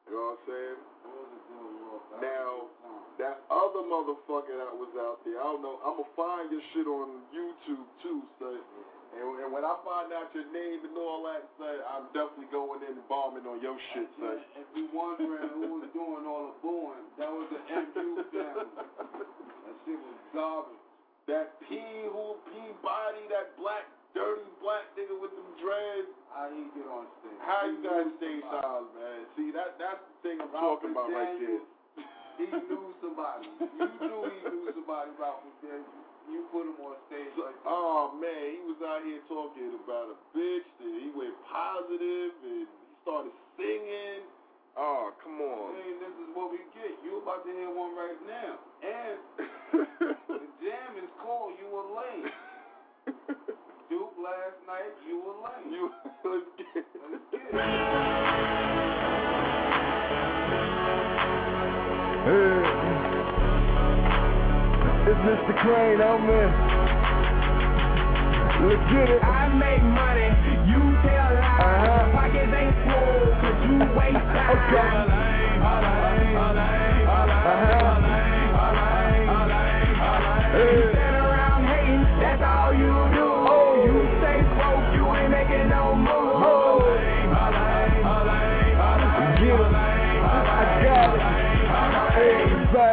You know what I'm saying? It was a good look. That Now, was a good time. that other motherfucker that was out there, I don't know. I'm gonna find your shit on YouTube too, son. And, and when I find out your name and all that, son, I'm definitely going in and bombing on your shit, son. If you wondering who was doing all the booing, that was the MU family. That shit was garbage. That P who P body, that black, dirty black nigga with them dreads. How he get on stage? How you guys stay silent, man? See, that that's the thing I'm talking about right there. He knew somebody. You knew he knew somebody about me. Then you put him on stage like that. Oh man, he was out here talking about a bitch. Then he went positive and he started singing. Oh, come on. Hey, this is what we get. You about to hear one right now. And the jam is called You a Lame. Duke last night, You a Lame. You let's get Let's get it. It's Mr. Crane, I'm in. Let's get it. I make money, you tell lies. Uh-huh. Pockets ain't full, cause you waste time. Okay. You stand around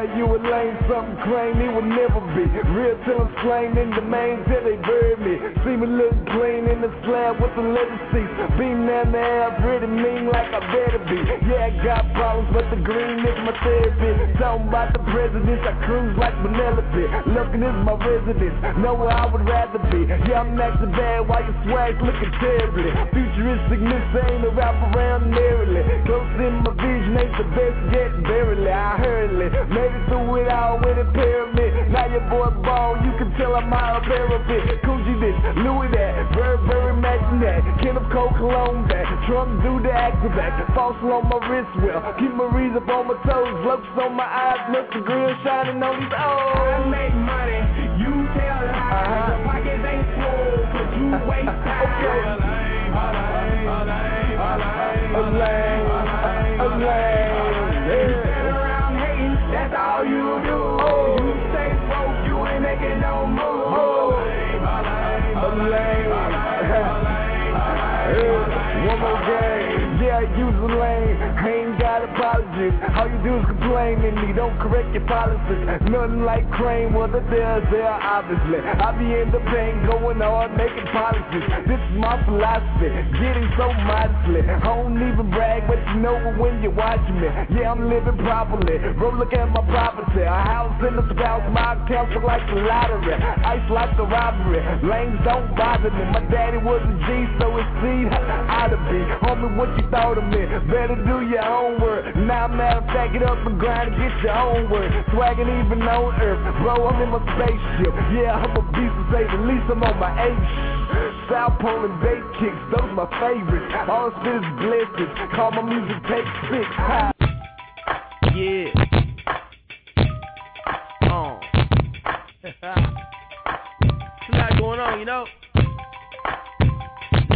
you a lame, something he would never Real till I'm slain in the main till they bury me. See me look clean in the slab with the seats. Beam down the air, pretty mean like I better be. Yeah, I got problems, but the green is my therapy. Talking about the presidents, I cruise like Penelope. Looking is my residence, know where I would rather be. Yeah, I'm acting bad while your swag's looking terribly. Futuristic miss ain't a wrap around narrowly. Close in my vision ain't the best yet, barely. I hurriedly made it through it all with a pyramid. Now your boy you can tell I'm out of. Coogi this, Louis that, Burberry matching that. Kenneth Cole cologne that, Trump do the acrobat. Fossil on my wrist well, keep my reeds up on my toes. Looks on my eyes, Mr. Grill shining on these I O's. make money, you tell lies. Uh-huh. Pockets ain't full, cause you waste time. Okay. A lame, a One more game. Yeah, use a lane. Ain't got apologies. All you do is complain to me. Don't correct your policies. Nothing like crane. Well, the there's there, obviously. I be in the pain, going hard, making policies. This is my philosophy. Getting so modestly. I don't even brag, but you know it when you're watching me. Yeah, I'm living properly. Bro, look at my property. A house in the spouse, my accounts look like the lottery. Ice like the robbery. Lanes don't bother me. My daddy was a G, so it's C. Ought to be. Homie, what you thought of me? Better do your homework. Now, matter of fact, get up and grind and get your own work. Swagging even on earth. Bro, I'm in my spaceship. Yeah, I'm a beast to say the least. I'm on my H. South Pole and bait kicks, those my favorites. All spit is blessings. Call my music take six. Ha. Yeah. Uh. There's a lot going on, you know.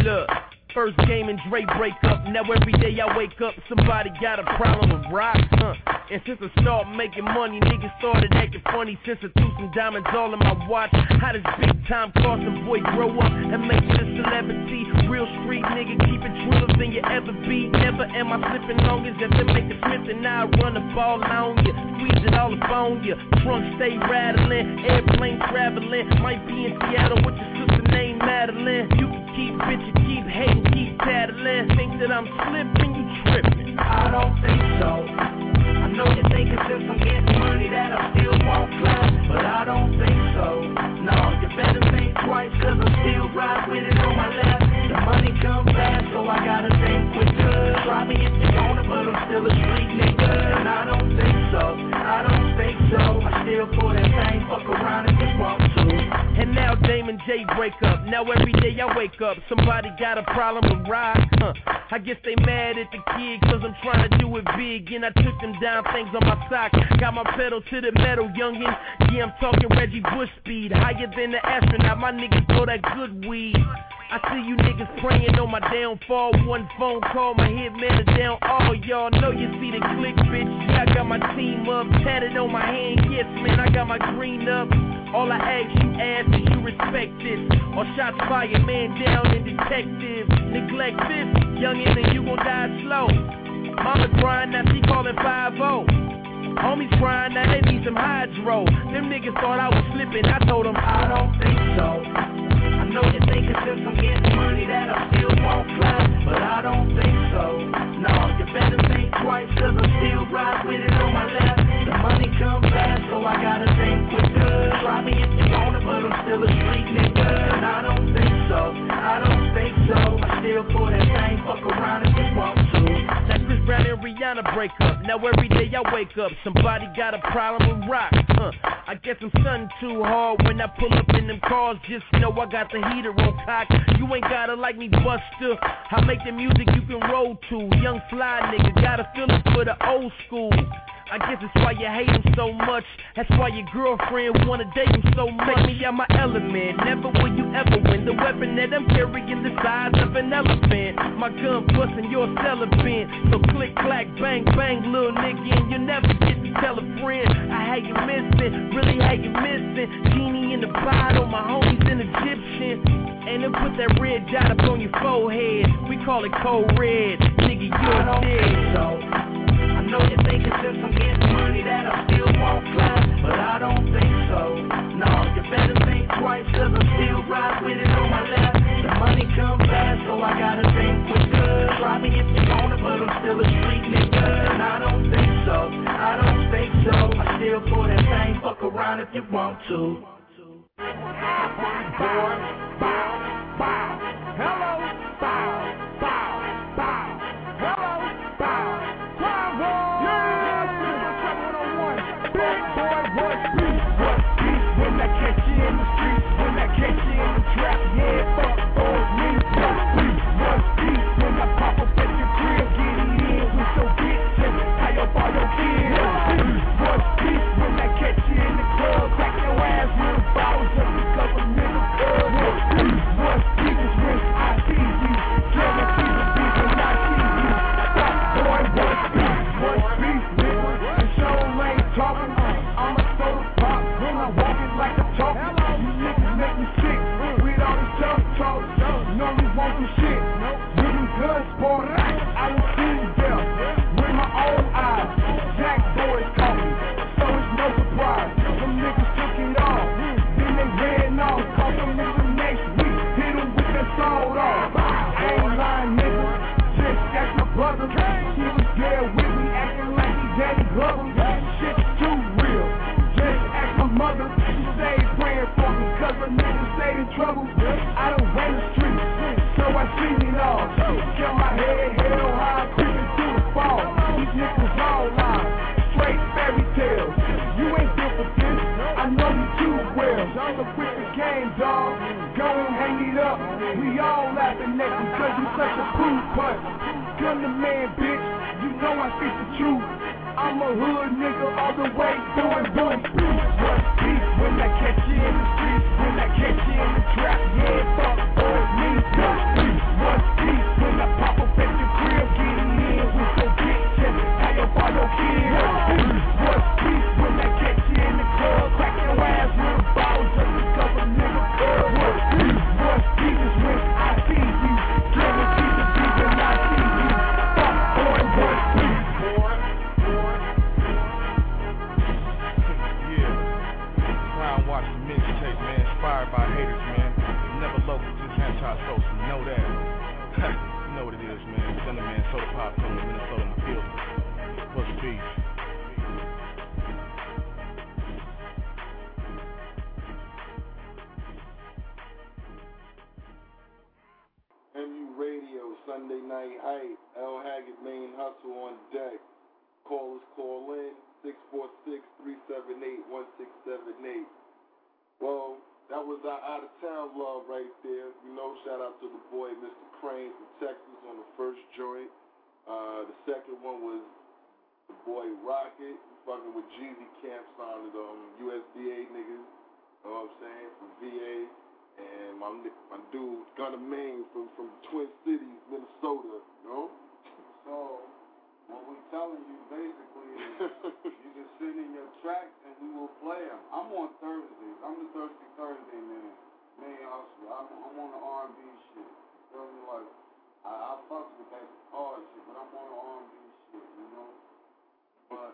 Look, first game and Dre break up. Now every day I wake up, somebody got a problem with rock, huh? And since I started making money, niggas started acting funny. Since I threw some diamonds all in my watch, how does big time Carson boy grow up and make it a celebrity? Real street nigga, keep it realer than you ever be. Never am I slipping long as if make a Smith and I run the ball on you, squeeze it all up on you. Trunk stay rattling, airplane traveling. Might be in Seattle with your sister named Madeline. You can keep bitching, keep hating, keep tattling. Think that I'm slipping, you tripping. I don't think so. I know you think it's since I'm getting money that I still won't climb, but I don't think so. No, you better think twice, cause I still ride with it on my left. The money come fast, so I gotta think with good. street, nigga. And I don't think so, I don't think so. I still pull that thing, fuck around if you want to. And now Damon J break up. Now every day I wake up, somebody got a problem with rock. Huh. I guess they mad at the kid cause I'm trying to do it big. And I took them down things on my sock. Got my pedal to the metal, youngin. Yeah, I'm talking Reggie Bush speed. Higher than the astronaut, my niggas throw that good weed. I see you niggas praying on my downfall. One phone call, my hitman is down. All y'all know you see the click, bitch. I got my team up, tatted on my hand. Yes, man, I got my green up. All I ask you, ask is you respect this. Or shots fired, man down and detective. Neglect this, youngin', and you gon' die slow. Mama crying, now she calling 5 Homies crying, now they need some hydro. Them niggas thought I was slipping, I told them I don't think so. I know you think it's just I'm getting money that I still won't fly, but I don't think so. No, you better think twice, cause I still ride with it on my left. The money come fast, so I gotta think quicker. Try me if want it, but I'm still a street nigga. And I don't think so, I don't think so. I still pull that thing, fuck around if you want to. That Chris Brown and Rihanna break up. Now every day I wake up, somebody got a problem with rock. Huh. I guess I'm stunting too hard when I pull up in them cars. Just know I got the heater on cock. You ain't gotta like me, Buster. I make the music you can roll to. Young fly nigga, got a feeling for the old school. I guess it's why you hate him so much. That's why your girlfriend wanna date him so much. Take me out my element, never will you ever win. The weapon that I'm carrying the size of an elephant. My gun busting your celibate. So click, clack, bang, bang, little nigga, and you never get to tell a friend. I hate you missing, really hate you missing. Genie in the bottle, my homies in Egyptian. And then put that red dot up on your forehead. We call it cold red. Nigga, you're dead. Know think it's just I'm getting money that I still won't fly, but I don't think so. No, you better think twice, cause I still ride with it on my left. The money come fast, so I gotta think quicker. Try me if you want it, but I'm still a street nigga. And I don't think so, I don't think so. I still pull that thing, fuck around if you want to. Hello, he Danny Glover. Shit's too real. Just ask my mother. She stayed praying for me, cause a nigga stayed in trouble. I done ran the streets, so I seen it all. Kept my head held high, creeping through the fall. These niggas all lie, straight fairy tales. You ain't built for this, I know you too well. So quit the game, dog. Go and hang it up. We all laughing at you cause you such a proof punt. Gun the man, bitch. Know I speak the truth. I'm a hood nigga all the way doing beef. What beef when I catch you in the streets? When I catch you in the trap, anti-social. You know that. you know what it is, man. Man, Soda Pop, from Minnesota, my field. What's beef? MU Radio, Sunday Night Hype, L Haggard Main Hustle on deck. Callers call in 646-378-1678. Well, that was our out of town love right there. You know, shout out to the boy Mr. Crane from Texas on the first joint. Uh, the second one was the boy Rocket, fucking with Jeezy Camp sounded um USDA niggas. You know what I'm saying? From VA. And my my dude Gunna Main from from Twin Cities, Minnesota. You know? So, what we telling you basically is you can send in your tracks we will play them. I'm on Thursdays. I'm the Thirsty Thursday man. Man. I'm, I'm on the R&B shit. You feel me? Like, I, I fuck with that hard shit, but I'm on the R&B shit, you know? But,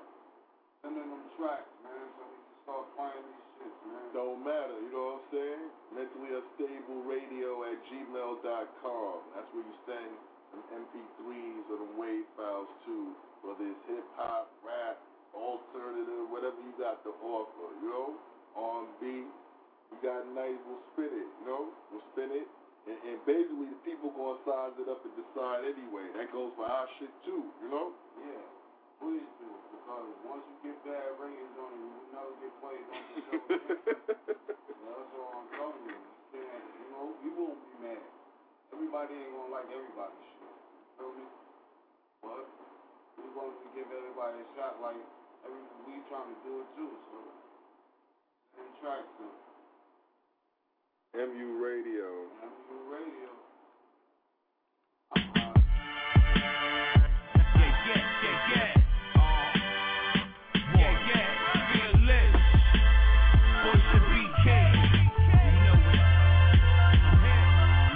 send in them tracks, man, so we can start playing these shits, man. Don't matter, you know what I'm saying? Mentally unstable radio at gmail.com. That's where you send some MP3s or the wave files too. whether it's hip hop, rap, alternative, whatever you got to offer, you know? R&B, we got nice, we'll spin it, you know? We'll spin it. And, and basically, the people gonna size it up and decide anyway. That goes for our shit too, you know? Yeah, please do, because once you get bad ratings on it, you never get played on the show. That's all I'm telling you. You you know, you won't be mad. Everybody ain't gonna like everybody's shit. You feel me? But we want to give everybody a shot like every we trying to do it too, so send tracks to MU Radio. MU Radio. Uh-huh. Yeah, yeah, yeah, yeah. List the BK number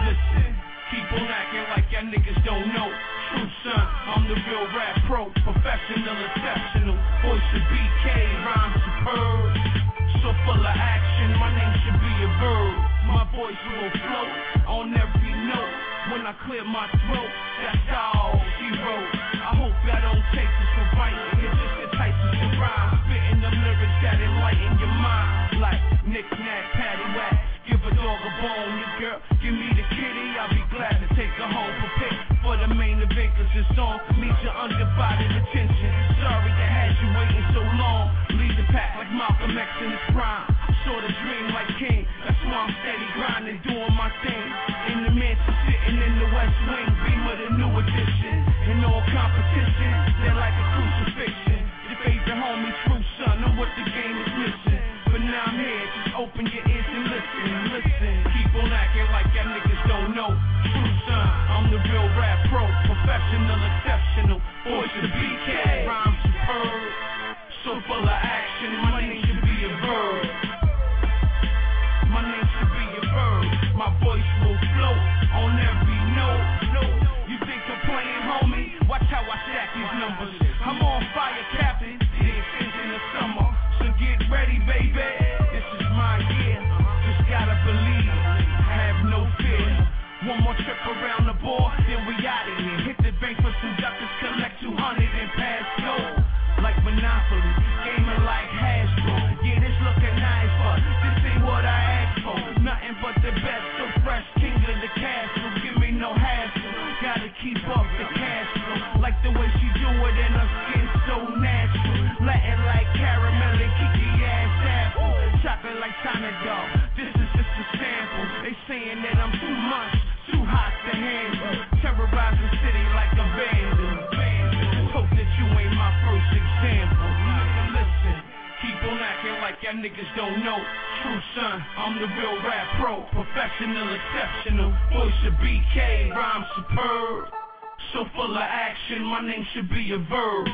listen keep on acting like y'all niggas don't know, true son. The real rap pro, professional, exceptional. Voice of BK, rhyme superb, so full of action. My name should be a verb. My voice will float on every note. When I clear my throat, that's all he wrote. I hope y'all don't take this for writing. It just entices to rhyme. Spitting them lyrics that enlighten your mind. Like knick knack, patty whack. Give a dog a bone, your girl. Give me the kitty, I'll be glad to take her home. Prepare for the main event, cause this song needs your undivided attention. Sorry to have you waiting so long. Lead the pack like Malcolm X in his prime. Sort of dream like King. That's why I'm steady grinding, doing my thing. In the mansion, sitting in the West Wing. Beamer, the new edition. In all competition, they're like a crucifixion. Your favorite homie, true son, know what the game is missing. But now I'm here, just open your pro, professional, exceptional. Voice of BK, rhyme superb, so full of action. My This is just a sample. They saying that I'm too much, too hot to handle. Terrorize the city like a vandal. Hope that you ain't my first example. Listen, keep on acting like y'all niggas don't know. True son, I'm the real rap pro, professional, exceptional. Voice of BK, rhyme superb. So full of action, my name should be a verb.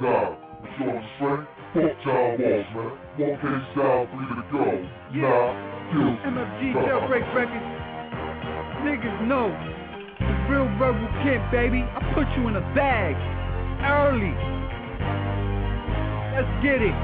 You know what I'm saying? Fuck John Walls, man. One case down, three to go. Nah, guilty. MFG Jailbreak Records. Niggas know. The real Rebel Kid, baby. I put you in a bag. Early. Let's get it.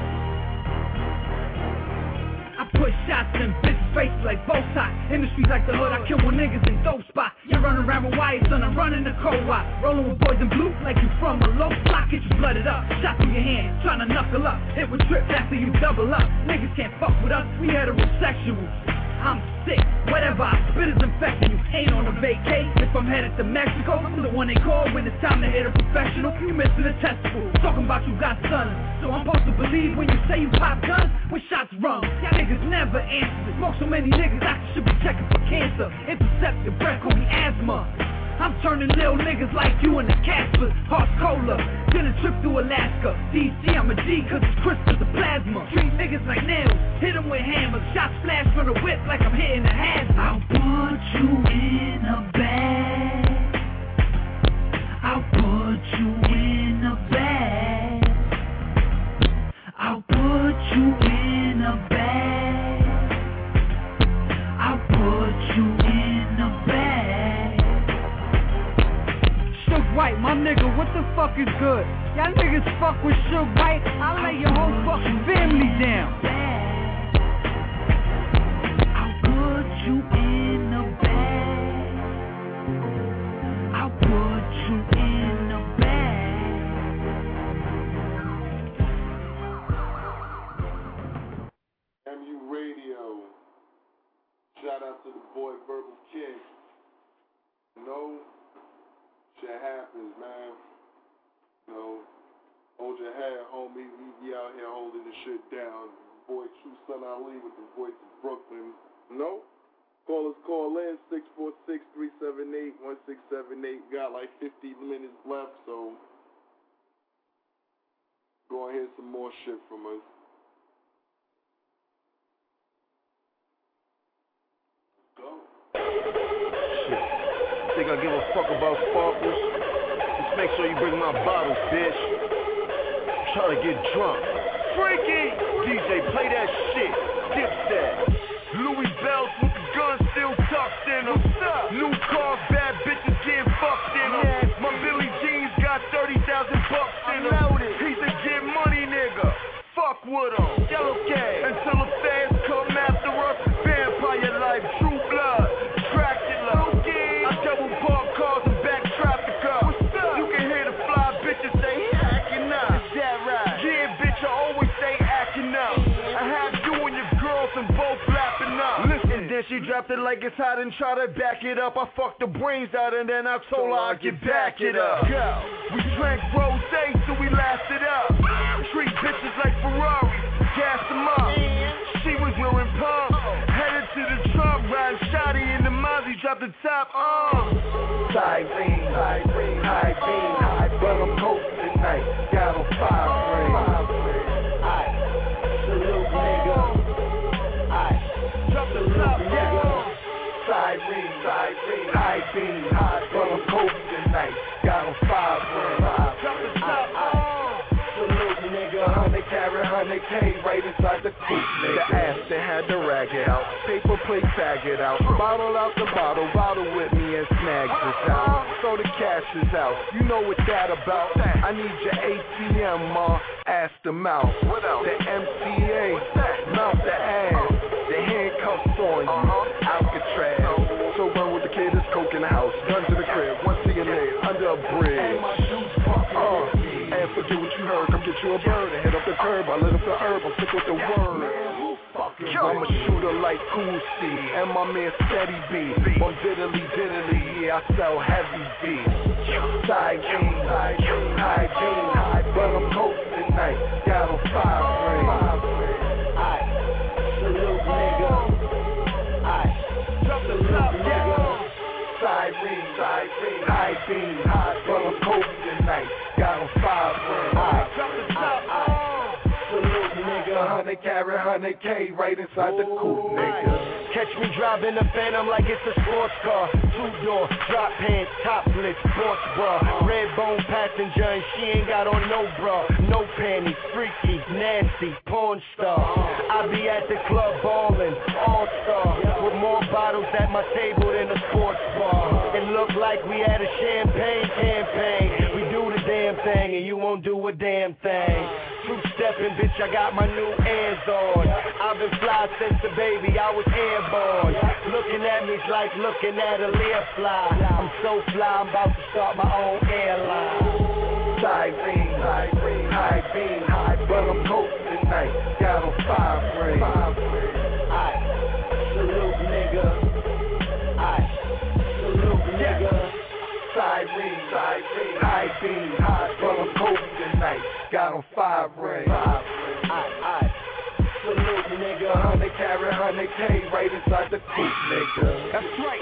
I put shots in bitches' faces like both sides. In the streets like the hood, I kill one niggas in dope spot. You run around with wires, son, I'm the cold wire. Rolling with boys in blue like you from a low block. Get you blooded up. Shot through your hand, trying to knuckle up. Hit with trip after you double up. Niggas can't fuck with us, we heterosexuals. I'm sick, whatever I spit is infecting you. Ain't on a vacay. If I'm headed to Mexico, I'm the one they call when it's time to hit a professional. You missing a testicle. Talking about you got sons. So I'm supposed to believe when you say you pop guns when shots rung. Y'all niggas never answer. Smoke so many niggas, I should be checking for cancer. Intercepted breath, call me asthma. I'm turning little niggas like you into Casper, Hearts Cola. Then a trip to Alaska. DC, I'm a G, cause it's crystal the plasma. Treat niggas like nails, hit 'em with hammers. Shots flash from the whip like I'm hitting a hazard. I'll put you in a bag. I'll put you in a bag. I'll put you in a bag. White, my nigga, what the fuck is good? Y'all niggas fuck with Suge White, I'll lay your whole fucking family down. I'll put you in a bag. I'll put you in a bag. MU Radio. Shout out to the boy Verbal King. You know, shit happens, man. You know, hold your head, homie. We be out here holding the shit down. Boy True Son Ali with the voice of Brooklyn. You know? Call us, call in, 646-378-1678. Got like 50 minutes left, so go and hear some more shit from us. Think I give a fuck about sparkles? Just make sure you bring my bottles, bitch. Try to get drunk. Freaky! DJ, play that shit. Dipset. Louis Bells with the gun still tucked in them. New cars, bad bitches getting fucked in them. My Billy Jeans got 30,000 bucks in them. He's a get money nigga. Fuck with him. Yellow K. Until then she dropped it like it's hot and tried to back it up. I fucked the brains out and then I told her I'd get back it up. We drank rose so we lasted up. Treat bitches like Ferraris, gas them up. She was wearing pumps, headed to the trunk, riding shoddy in the Mozzie, dropped the top on. Cyrene, high beam, but I'm posted tonight. Got on five top nigga. Cyrene, Cyrene, high beam, but I'm posted tonight. Got on K right inside the coupe, nigga. The ass that had to rag it out, paper plate tag it out, bottle out the bottle, bottle with me and snag this out. So the cash is out, you know what that about? I need your ATM, ma, ask them out. The MCA, mount the ass, the handcuffs on you, uh-huh. Alcatraz. So run with the kid, it's coke in the house, gun to the crib, you a bird hit up the curb. I lit up the herb, I'm sick with the word. I'm a shooter like Cool C, and my man Steady B. On diddly diddly, yeah, I sell heavy B. Side game, high game, but I'm posted tonight. Got on five ring. Salute nigga. Top nigga. Cyrene, Cyrene, high beam, but I'm posted tonight. Got on five hundred carry, hundred K right inside the coupe, nigga. Catch me driving a phantom like it's a sports car. Two door, drop pants, topless, sports bra. Red bone passenger and she ain't got on no bra. No panties, freaky, nasty, porn star. I be at the club ballin', all star. With more bottles at my table than a sports bar. It look like we had a champagne campaign. We do the damn thing and you won't do a damn thing. Two stepping, bitch, I got my new airs on. I've been fly since the baby, I was airborne. Looking at me's like looking at a lear fly. I'm so fly, I'm about to start my own airline. Side beam, high beam, high beam, high but I'm coasting tonight. Got on five ring. Aye, salute nigga. Aye, salute nigga. Side beam, high beam, Got on five ring. Aye, aye, salute nigga. Hundred carry, hundred K right inside the coupe, nigga. That's right.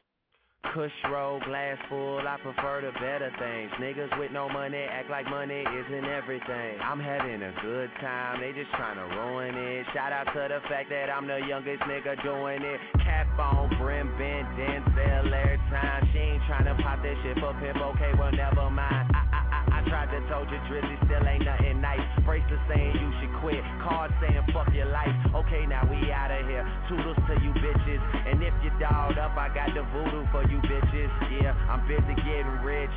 Kush roll, glass full, I prefer the better things. Niggas with no money act like money isn't everything. I'm having a good time, they just trying to ruin it. Shout out to the fact that I'm the youngest nigga doing it. Cap on, brim bent, Denzel every time. She ain't trying to pop that shit for pimp, okay, well never mind. I, I, I, I tried to told you Drizzy still ain't nothing. Bracelet saying you should quit, card saying fuck your life. Okay, now we out of here. Toodles to you bitches. And if you dolled up, I got the voodoo for you bitches. Yeah, I'm busy getting rich.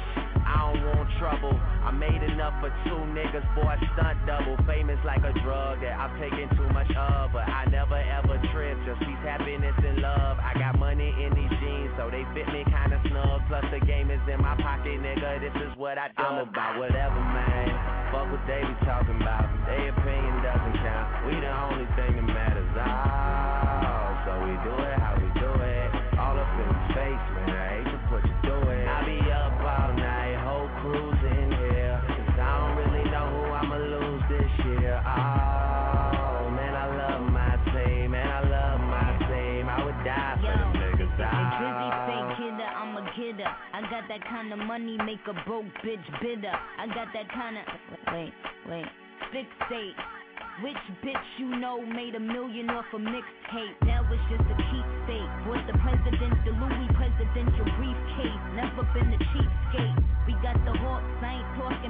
I don't want trouble. I made enough for two niggas, boy, stunt double. Famous like a drug that I've taken too much of, but I never ever trip. Just peace, happiness, and love. I got money in these jeans, so they fit me kinda snug. Plus the game is in my pocket, nigga. This is what I do. I'm about whatever, man. Fuck what they be talking about. Their opinion doesn't count. We the only thing that matters. Oh, so we do it how we do it. All up in the face, man. I hate to put you through it. I be up all night, whole crew's in here. Cause I don't really know who I'ma lose this year. Oh, man, I love my team. Man, I love my team. I would die Getter. I got that kind of money, make a broke bitch bitter. I got that kind of wait, wait, fixate. Which bitch you know made a million off a mixtape? That was just a keepsake. Was the president the Louis presidential briefcase. Never been a cheapskate. We got the hawks, I ain't talking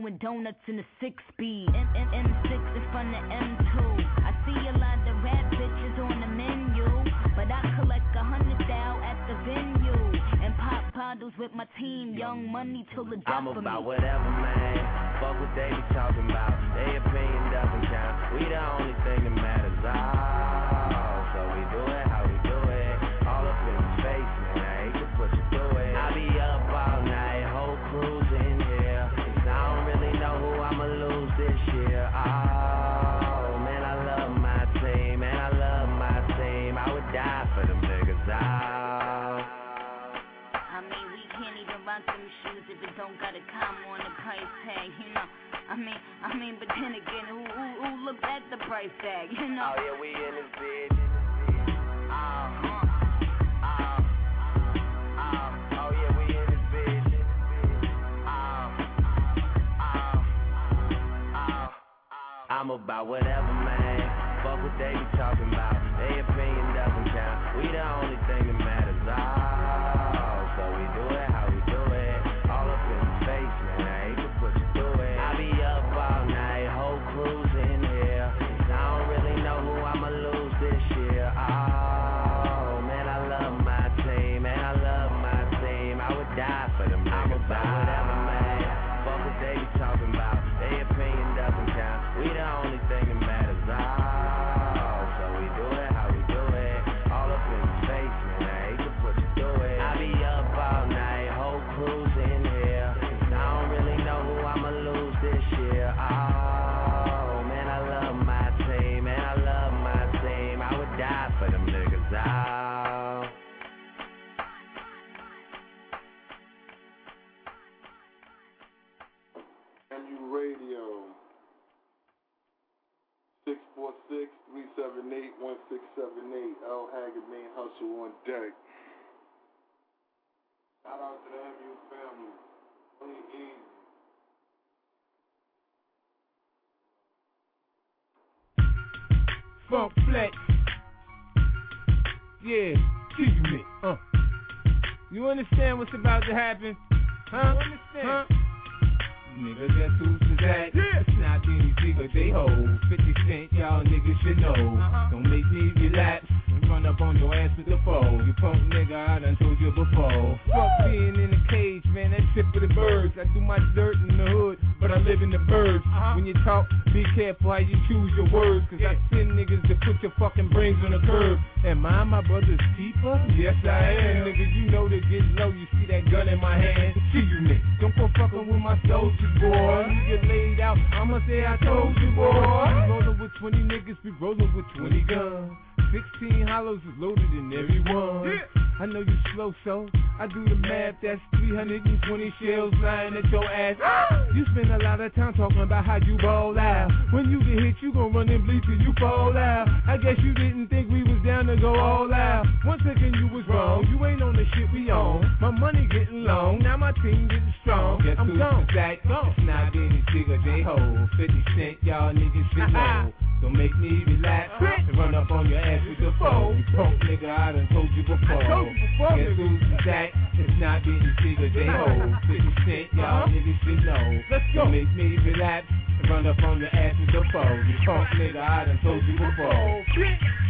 doing donuts in six speed. M M M6 in front of M2. I see a lot of rap bitches on the menu, but I collect a hundred thou at the venue and pop bottles with my team. Young money till the death I'm about whatever, man. Fuck what they be talking about. Their opinion doesn't count. We the only thing that matters. Oh, so we do it mean, I mean, but then again, who who, who looked at the price tag, you know? Oh yeah, we in this bitch. Oh, uh, oh, oh, oh yeah, we in this bitch. Oh, oh, oh, I'm about whatever, man. Fuck what they be talking about. Their opinion doesn't count. We the only main hustle on deck. Shout out to the MU family. Clean easy. Funk flex. Yeah, G-Unit. Uh. You understand what's about to happen? Huh? Huh? Nigga, guess who's that? Yeah. Not any figure they hold. 50 cent, y'all niggas should know. Uh-huh. Don't make me and run up on your ass with the foe. You punk nigga, I done told you before. Fuck being in a cage, man, that's shit for the birds. I do my dirt in the hood, but I live in the birds. Uh-huh. When you talk, be careful how you choose your words. Cause I send niggas to put your fucking brains on the curb. Am I my brother's keeper? Yes, I am. Niggas, you know to get low, you see that gun in my hand. See you, nigga. Don't go fucking with my soldiers, boy. You get laid out, I'ma say I told you, boy. We rolling with 20 niggas, we rolling with 20 guns. 16 hollows is loaded in every one. I know you slow, so I do the math. That's 320 shells lying at your ass. You spend a lot of time talking about how you ball out. When you get hit, you gon' run and bleed till you fall out. I guess you didn't think we was down to go all out. One second you was wrong, you ain't on the shit we on. My money getting long, now my team getting strong. Guess I'm gone. That it's not any figure they uh-huh. hold. 50 cent, y'all niggas should uh-huh. know. Don't make me relax uh-huh. and run up on your ass with the phone. You punk nigga, I done told you before. Told you before Guess who's that? It's not getting figure they hold. 50 cent, y'all niggas should know. Let's go. Don't make me relax and run up on your ass with the phone. You punk nigga, I done told you before. Oh, and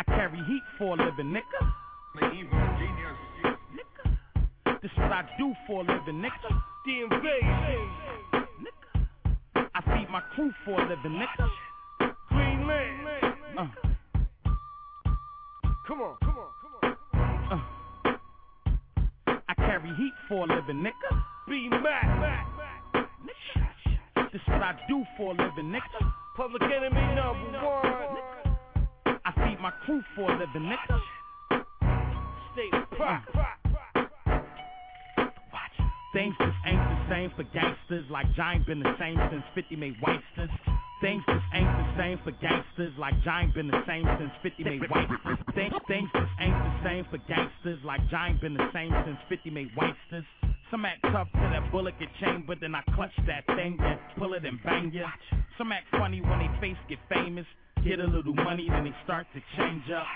I carry heat for a living, nigga. Nigga. This is what I do for a living, nigga. DMV. Nigga. I feed my crew for a living, nigga. Green man. Uh. Come on, come on, come on. Uh. I carry heat for a living, nigga. Be mad, Nigga. This is what I do for a living, nigga. Public enemy number one. Nigga. My crew for a living, nigga. Stay pop. Things just ain't the same for gangsters Like Giant been the same since 50 made Weisters Things just ain't the same for gangsters Like Giant been the same since 50 made Weisters Things, things just ain't the same for gangsters Like Giant been the same since 50 made Weisters Some act tough till that bullet get chambered Then I clutch that thing and pull it and bang ya Some act funny when they face get famous Get a little money then they start to change up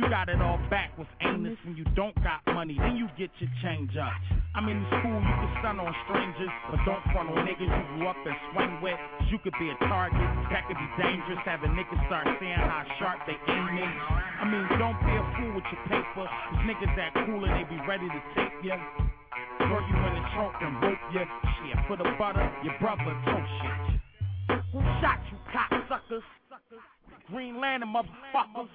you got it all back with anus when you don't got money, then you get your change up. I'm in school, you can stun on strangers, but don't front on niggas you grew up and swing with. You could be a target, that could be dangerous. Having niggas start seeing how sharp they aim is. I mean, don't be a fool with your paper. These niggas that cool and they be ready to take ya. Throw you in the trunk and rope ya. Shit, for the butter, your brother told shit. Who shot you, cocksuckers? Green Lantern motherfuckers.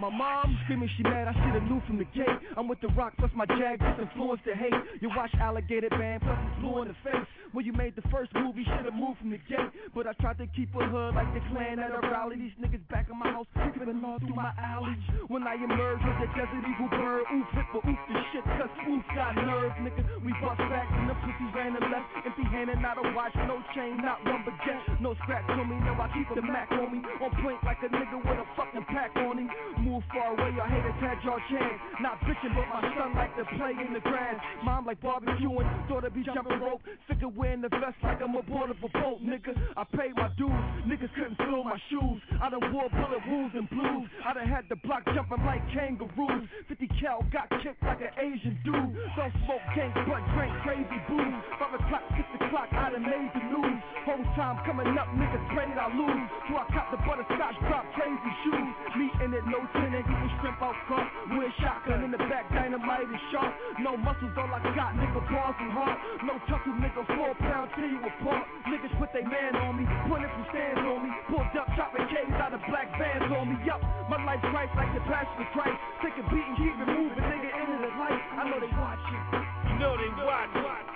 My mom screaming she mad, I shoulda knew from the gate. I'm with the rock, plus my jag just influenced to hate. You watch Alligator Band, plus it's blue in the face. When you made the first movie, you shoulda moved from the gate. But I tried to keep a hood like the clan at a rally. These niggas back in my house, creeping all through my alley. When I emerge with the desert eagle bird, oof, hit for oof the shit, cause oof got nerve, nigga. We bust back and the pussy ran the left. Empty handed, not a watch, no chain, not one baguette. No scratch on me, no, I keep the Mac on me. On point like a nigga with a fucking pack on him. Move far away, I haters had your chance. Not bitching, but my son like to play in the grass. Mom like barbecuing, daughter be jumping rope. Sick of wearing the vest like I'm aboard of a boat, nigga. I paid my dues, niggas couldn't fill my shoes. I done wore bullet wounds and blues. I done had the block jumping like kangaroos. 50 cal got kicked like an Asian dude. Don't smoke gang, but drink crazy booze. 5 o'clock, 6 o'clock, I done made the news. Whole time coming up, niggas prayed I lose. So I cop the butterscotch, drop crazy shoes. Me in it, no Pin and goose strip out front. With shotgun in the back, dynamite and sharp. No muscles, all I got, nigga, bars and heart. No tussle, nigga, four pound tee with apart. Niggas put they man on me, pointed from stands on me. Pulled up, chopping canes out of black vans on me. Yup, my life's right like the passion of Christ. Take a beating, keep it moving, nigga, into the light. I know they watching. You know they watching.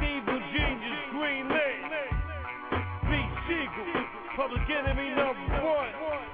Steve Virginia's green lit. Beat Seagull, public enemy number one.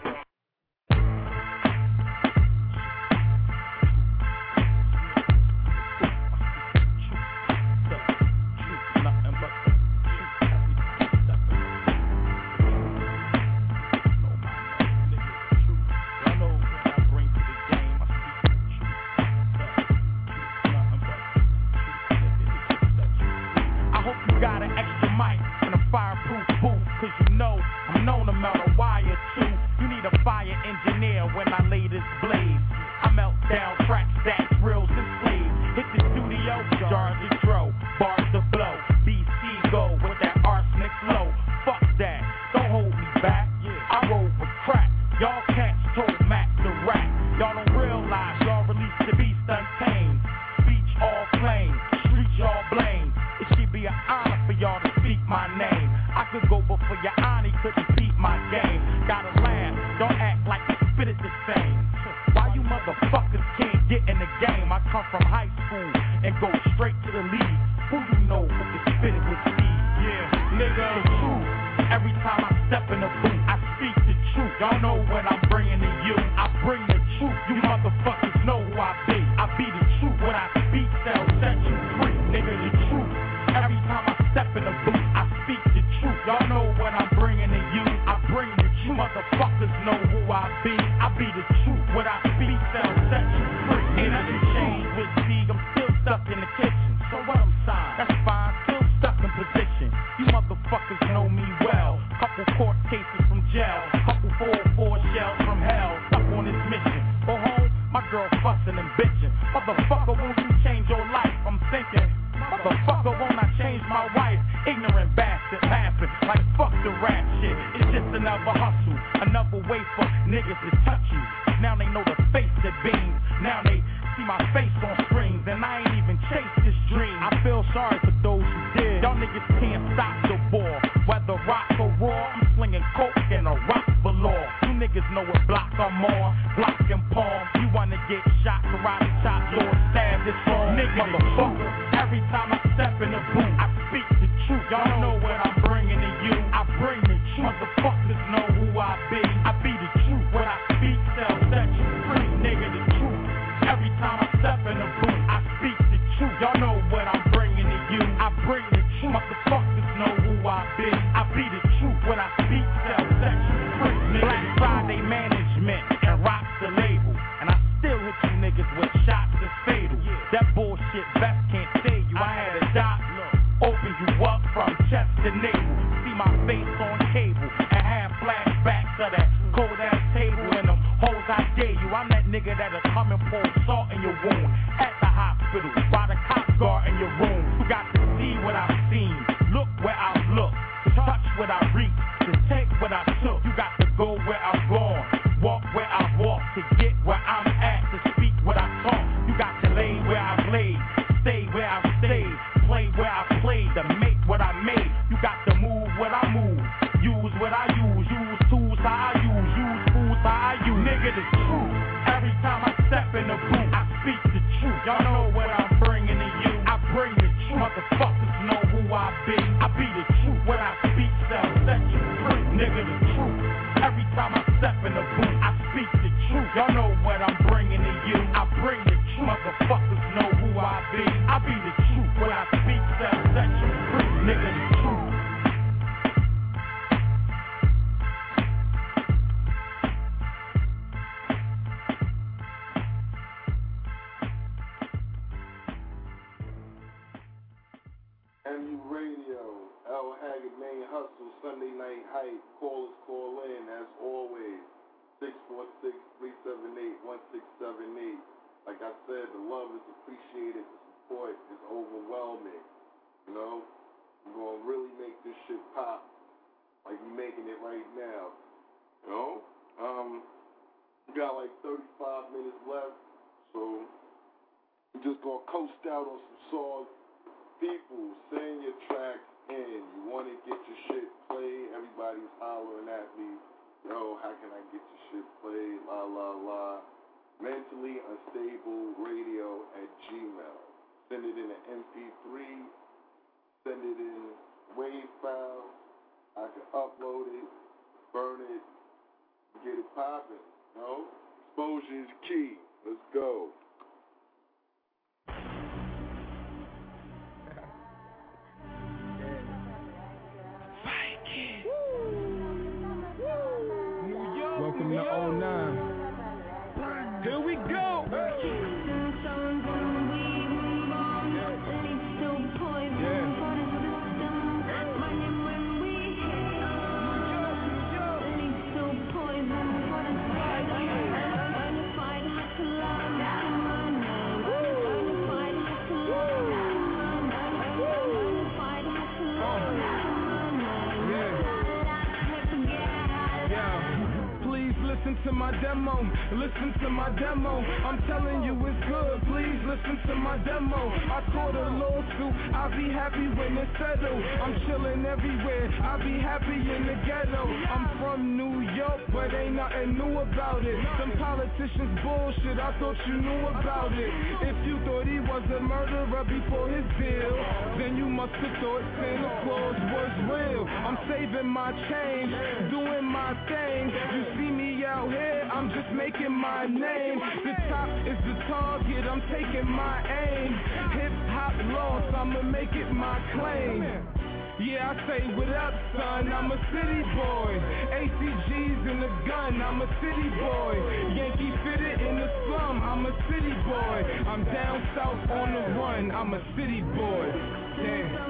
Nothing new about it. Some politicians bullshit, I thought you knew about it. If you thought he was a murderer before his deal, then you must have thought Santa Claus was real. I'm saving my change, doing my thing. You see me out here, I'm just making my name. The top is the target, I'm taking my aim. Hip hop lost, I'ma make it my claim. Yeah, I say what up, son. I'm a city boy. ACG's in the gun. I'm a city boy. Yankee fitted in the slum. I'm a city boy. I'm down south on the run. I'm a city boy. Damn.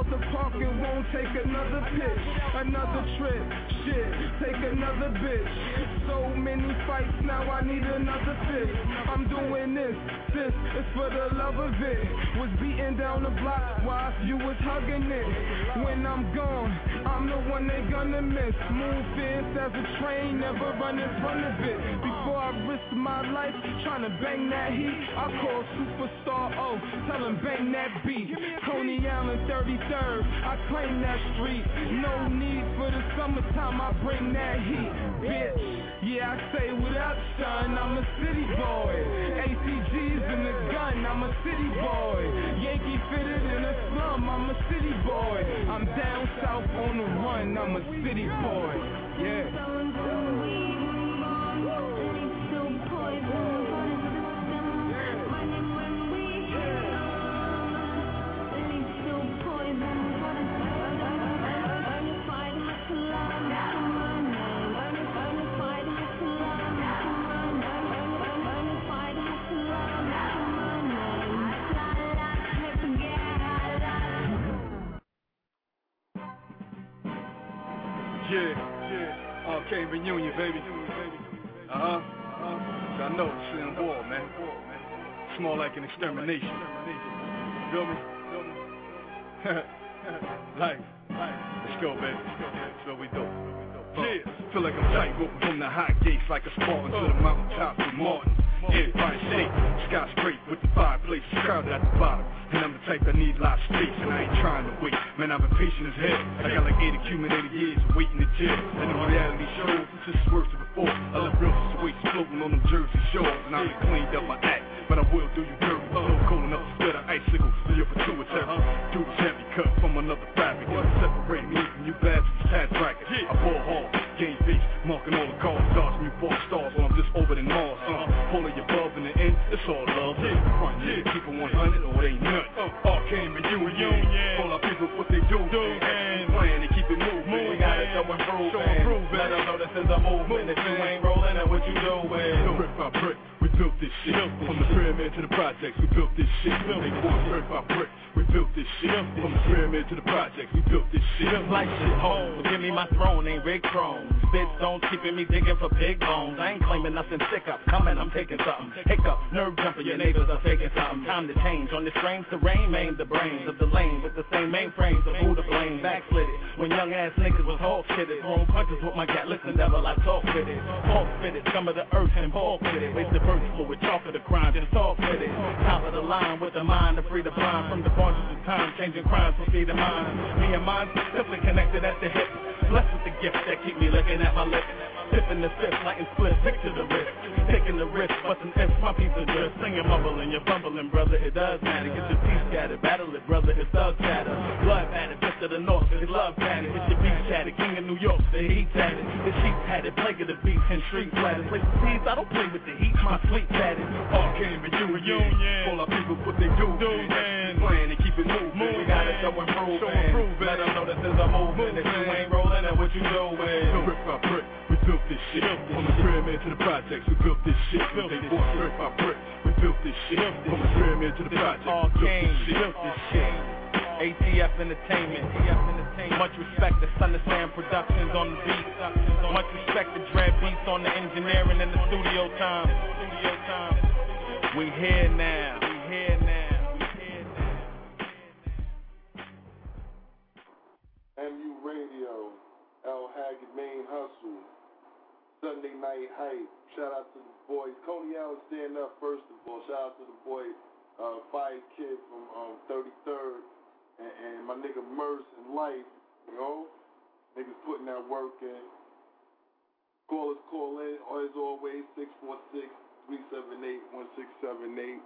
out the park and won't take another pitch, another trip. Shit, take another bitch. So many fights now, I need another fist. I'm doing this, this is for the love of it. Was beating down the block while you was hugging it. When I'm gone, I'm the one they gonna miss. Move fast as a train, never run in front of it. Before I risk my life trying to bang that heat, I call superstar O, tell him bang that beat. Tony Allen 35 I claim that street. No need for the summertime. I bring that heat, bitch. Yeah, I say what up, son. I'm a city boy. ACGs in the gun. I'm a city boy. Yankee fitted in a slum. I'm a city boy. I'm down south on the run. I'm a city boy. Reunion, baby. Uh huh. Uh-huh. I know it's in war, man. It's more like an extermination. Feel me? Life. Let's go, baby. That's what we do. Yeah, feel like I'm tight roping from the high gates like a Spartan to the mountaintops with Martin. Empire State, sky's great with the fireplace crowded at the bottom. And I'm the type that need lot of space, and I ain't trying to wait. Man, I've been patient as hell. I got like eight accumulated years of waiting to jail. And the reality shows this is worse than before. I left real situations floating on them Jersey shores, and I done cleaned up my act. But I will do you dirty. So cold enough to spit an icicle to your pituitary. Dude's heavy cut from another fabric. Separate me from you bastards, pad bracket. I ball hard, game face, marking all the cards, dodging you four stars while I'm just over than Mars. Uh, pulling your above in the end, it's all love. Front, yeah, keep it 100 or it ain't nothing. Arcane reunion, all our people what they do. And playing and keep it moving. We gotta show and prove, show and prove. Let them know this is a movement. If you ain't rolling, then what you doing? Brick by brick, this shit. From the pyramid to the projects, we built this shit. They one brick by brick, we built this shit. From the pyramid to the projects, we built this shit. Like shit home, give me my throne, ain't Rick Chrome. bits don't keeping me digging for big bones. I ain't claiming nothing sick up, coming, I'm taking something. Hiccup, nerve jumper, your neighbors are faking something. Time to change on this strange terrain, main the brains of the lane with the same mainframes of who to blame. Backslid it when young ass niggas was hawk shitted. Throwing punches with my gat, listen, devil, I talk with it. Talk fit it, some of the earth and bulk with the Wasted birth fluid, chalk of the crime, just talk with it. Top of the line with the mind to free the blind from the bonds of time, changing crimes for feed the mind. Me and mine simply connected at the hip. Blessed with the gift that keep me looking at my lips. Tipping the fifth, lighting split, picture the wrist. Taking the risk, busting F's, my piece of drift. Singing, mumbling, you're bumbling, brother, it does matter. Get your teeth scattered, battle it, brother, it's thug chatter. Blood battered, bitch of the north, they love tatted. It's your beat chatted, king of New York, the heat tatted. The sheep had it, plague of the beats and street flatted. Play the peace, I don't play with the heat, my sweet tatted. All came in union, all our people put they do, man. Playing and keep it moving, we gotta show improvement. Let them know that there's a movement, if you ain't rolling, then what you doing? Brick by brick, built this shit. From the pyramid to the projects, we built this shit. Built they bought brick by brick, we built this shit. From the pyramid to the projects, all we built this shit. built this shit. ATF Entertainment. Much respect to Son of Sam Productions on the beat. Much respect to Dread Beats on the engineering and the studio time. Studio time. We here now. We here now. We here now. We here now. MU Radio, L Haggard Main Hustle, Sunday Night Hype. Shout out to the boys. Coney Allen stand up first of all. Shout out to the boy uh, Fire Kid from um, 33rd and, and my nigga Merce and Life. You know, niggas putting that work in. Call us, call in as always 646 378 1678.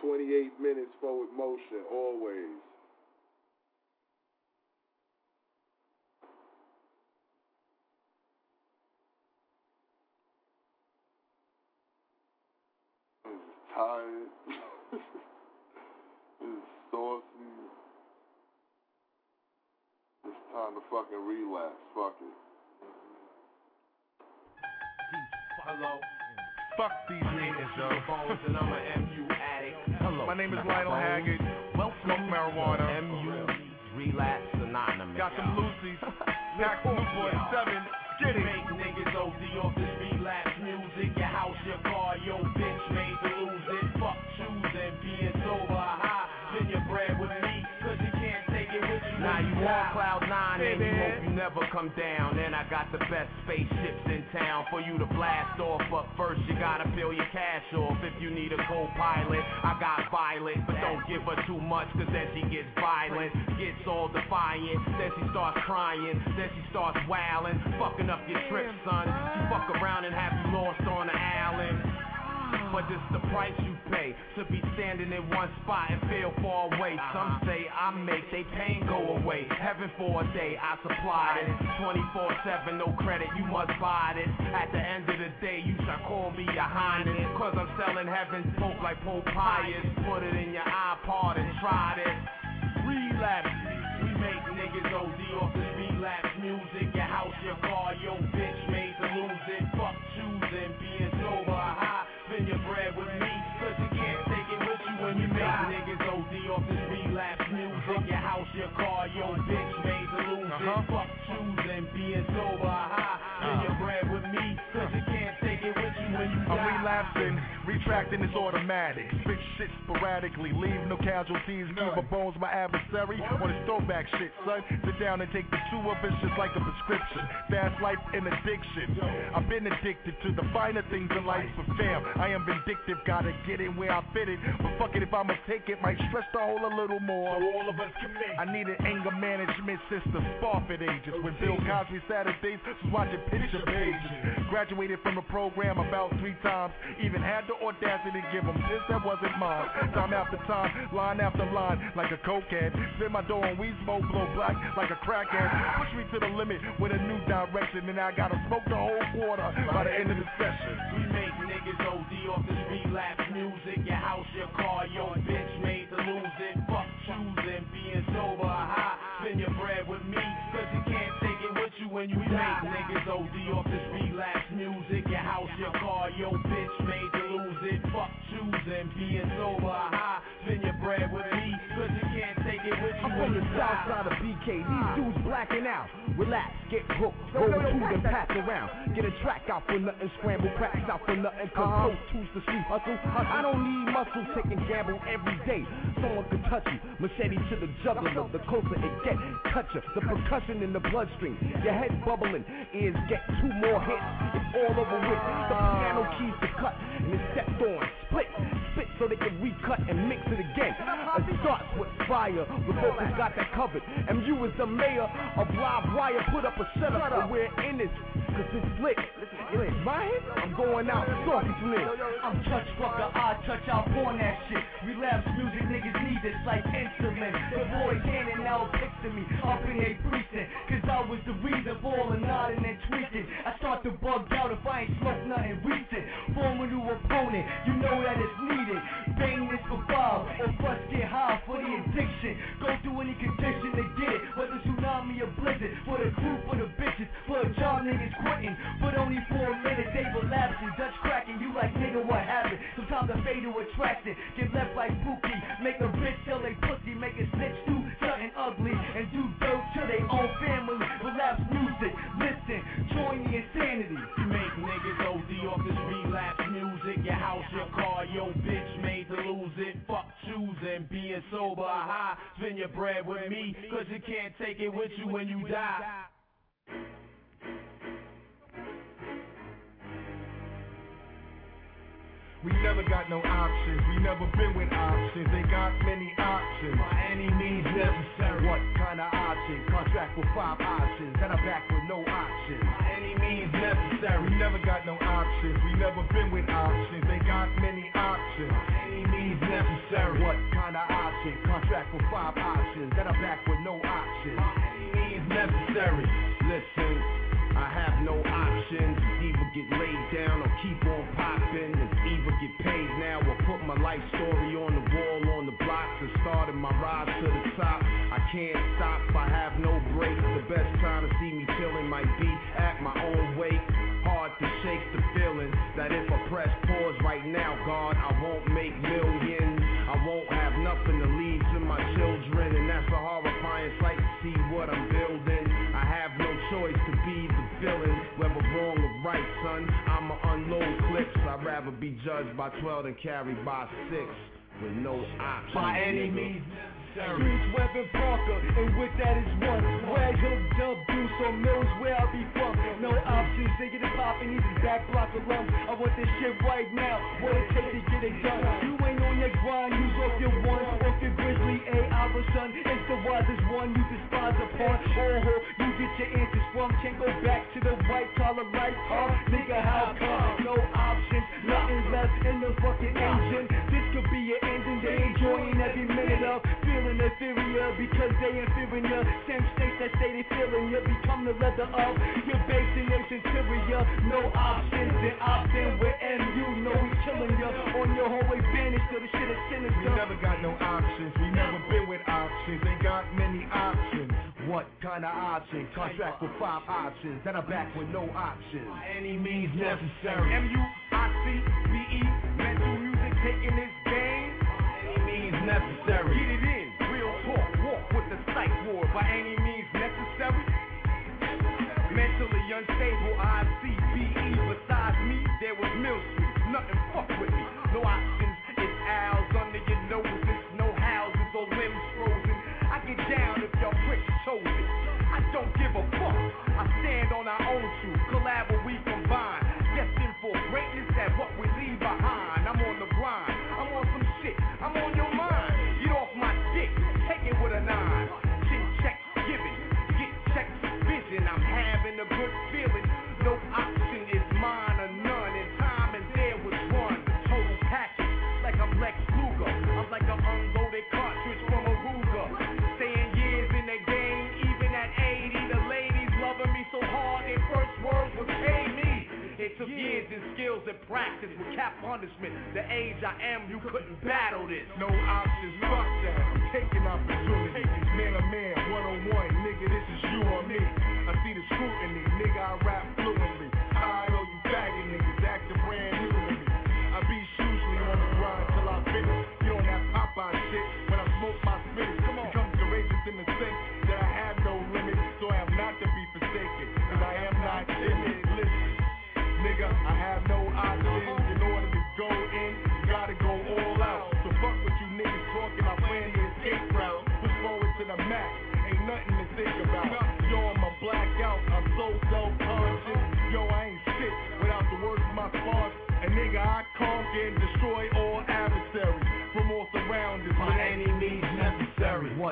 28 minutes forward motion, always. I'm just tired. it's saucy. It's time to fucking relax. Fuck it. Hello. Fuck these niggas, yo. and I'm a MU addict. Hello. My name is Lionel Haggard. Well, Smoke marijuana. MU Relapse Anonymous. Got some Lucy's. Pack some Newport 7. Get it. Make niggas OD off this relapse music. Your house, your car, your bitch made to lose cloud nine and you hope you never come down. And I got the best spaceships in town for you to blast off. But first you gotta fill your cash off. If you need a co-pilot, I got Violet, but don't give her too much, cause then she gets violent, gets all defiant. Then she starts crying, then she starts wailing, fucking up your trip, son. She fuck around and have you lost on the island. But it's the price you pay to be standing in one spot and feel far away. Some uh-huh. say I make they pain go away. Heaven for a day, I supply it. 24-7, no credit, you must buy it. At the end of the day, you shall call me your highness. Cause I'm selling heaven's pope like Pope Pius. Put it in your iPod and try this. Relapse. We make niggas OD off this relapse music. Your house, your car, your bitch made to lose it. Fuck choosing, being Your car, your bitch retracting is automatic. Spit shit sporadically, leave no casualties. Keep my bones my adversary on his throwback shit, son. Sit down and take the two of us just like a prescription. Fast life and addiction. I've been addicted to the finer things in life for fam. I am vindictive, gotta get in where I fit it. But fuck it, if I'ma take it, might stretch the hole a little more. So all of us commit. I need an anger management system, Spofford ages. When Bill Cosby Saturdays was watching picture pages. Graduated from the program about three times. Even had the audacity to give them this that wasn't mine. Time after time, line after line, like a cokehead. Spin my door and we smoke, blow black like a crackhead. Push me to the limit with a new direction, and I gotta smoke the whole quarter by the end of the session. We make niggas OD off this relapse music. Your house, your car, your bitch made to lose it. Fuck choosing, being sober, high. Spend your bread with me, cause you can't take it with you when you die. Make niggas OD off this relapse music. Your house, your car, your Fuck choosing, being sober, high. Your bread with me, from the south side of BK, these dudes blacking out. Relax, get hooked, roll two, then pass around. Get a track out for nothing, scramble cracks out for nothing. Cause uh-huh. the street hustle. I don't need muscle, taking gamble every day. Someone could touch you, machete to the jugular. The closer it get, touch you. The percussion in the bloodstream, your head bubbling, ears get two more hits. It's all over with. The piano keys to cut, and it's stepped on, split, so they can recut and mix it again. Uh-huh. It starts with fire, the vocals got that covered. MU is the mayor of Live Wire, put up a setup, and we're in this, cause it's lit. It's my hit, I'm going out, talking to. I'm touch fucker, I touch out on that shit. Relapse music, niggas need this like insulin. The boy cannon now pics to me up in a precinct, cause I was the reason for all the nodding and tweaking. I start to bug out if I ain't smoke nothing recent. Form a new opponent, you know that it's needed. This for five, or bust get high for the addiction. Go through any condition to get it, whether tsunami or blizzard. For the crew, for the bitches, for the job niggas quitting. But only for a minute, they relapsing. Dutch cracking, you like nigga, what happened? Sometimes the fatal attraction get left like Pookie. Make a bitch tell they pussy, make a snitch do something ugly, and do dirt to their own family. Relapse music, listen, join the insanity. You make niggas OD off this. Your house, your car, your bitch made to lose it. Fuck choosing, being sober or high. Spend your bread with me, cause you can't take it with you when you die. We never got no options. We never been with options. They got many options. By any means necessary. What kind of option? Contract with five options. Then I'm back with no options. By any means necessary. We never got no Never been with options. They got many options. Any means necessary. What kind of option? Contract with five options. Then I'm back with no options. Any means necessary. Listen, I have no options. Either get laid down or keep on popping. It's either get paid now or put my life story on the wall on the blocks and started my rise to the top. I can't stop, be judged by 12 than carried by 6 with no options. By any means necessary. Streets Weapon Parker, and with that is one. Where up, deuce on mills, where I be from. No options, they get it poppin', he's a back block alum. I want this shit right now, what it take to get it done. You ain't on your grind, use off your one, off your grizzly, A, our son. It's the wisest one, you despise upon. Oh, you get your answers from, can't go back to the white collar life, huh? Nigga, how come? No options, in the fucking engine. This could be your ending, they enjoying every minute of feeling inferior because they inferior. Same states that they feeling you become the leather of your base and nation's interior. No options and opting with MU. Know we killing you on your hallway banished to the shit is sinister. We never got no options. We never been with options. They options. What kind of option? Contract with five options. Then I'm back with no options. By any means necessary. M-U-I-C-B-E. Mental music taking this game. By any means necessary. Get it in. Real talk. Walk with the psych ward. By any means necessary. Mentally unstable. I-C-B-E. Took years and skills and practice with cap punishment. The age I am, you couldn't battle this. No options, fuck that. I'm taking opportunities. Man to man, one on one, nigga, this is you or me. I see the scrutiny, nigga, I rap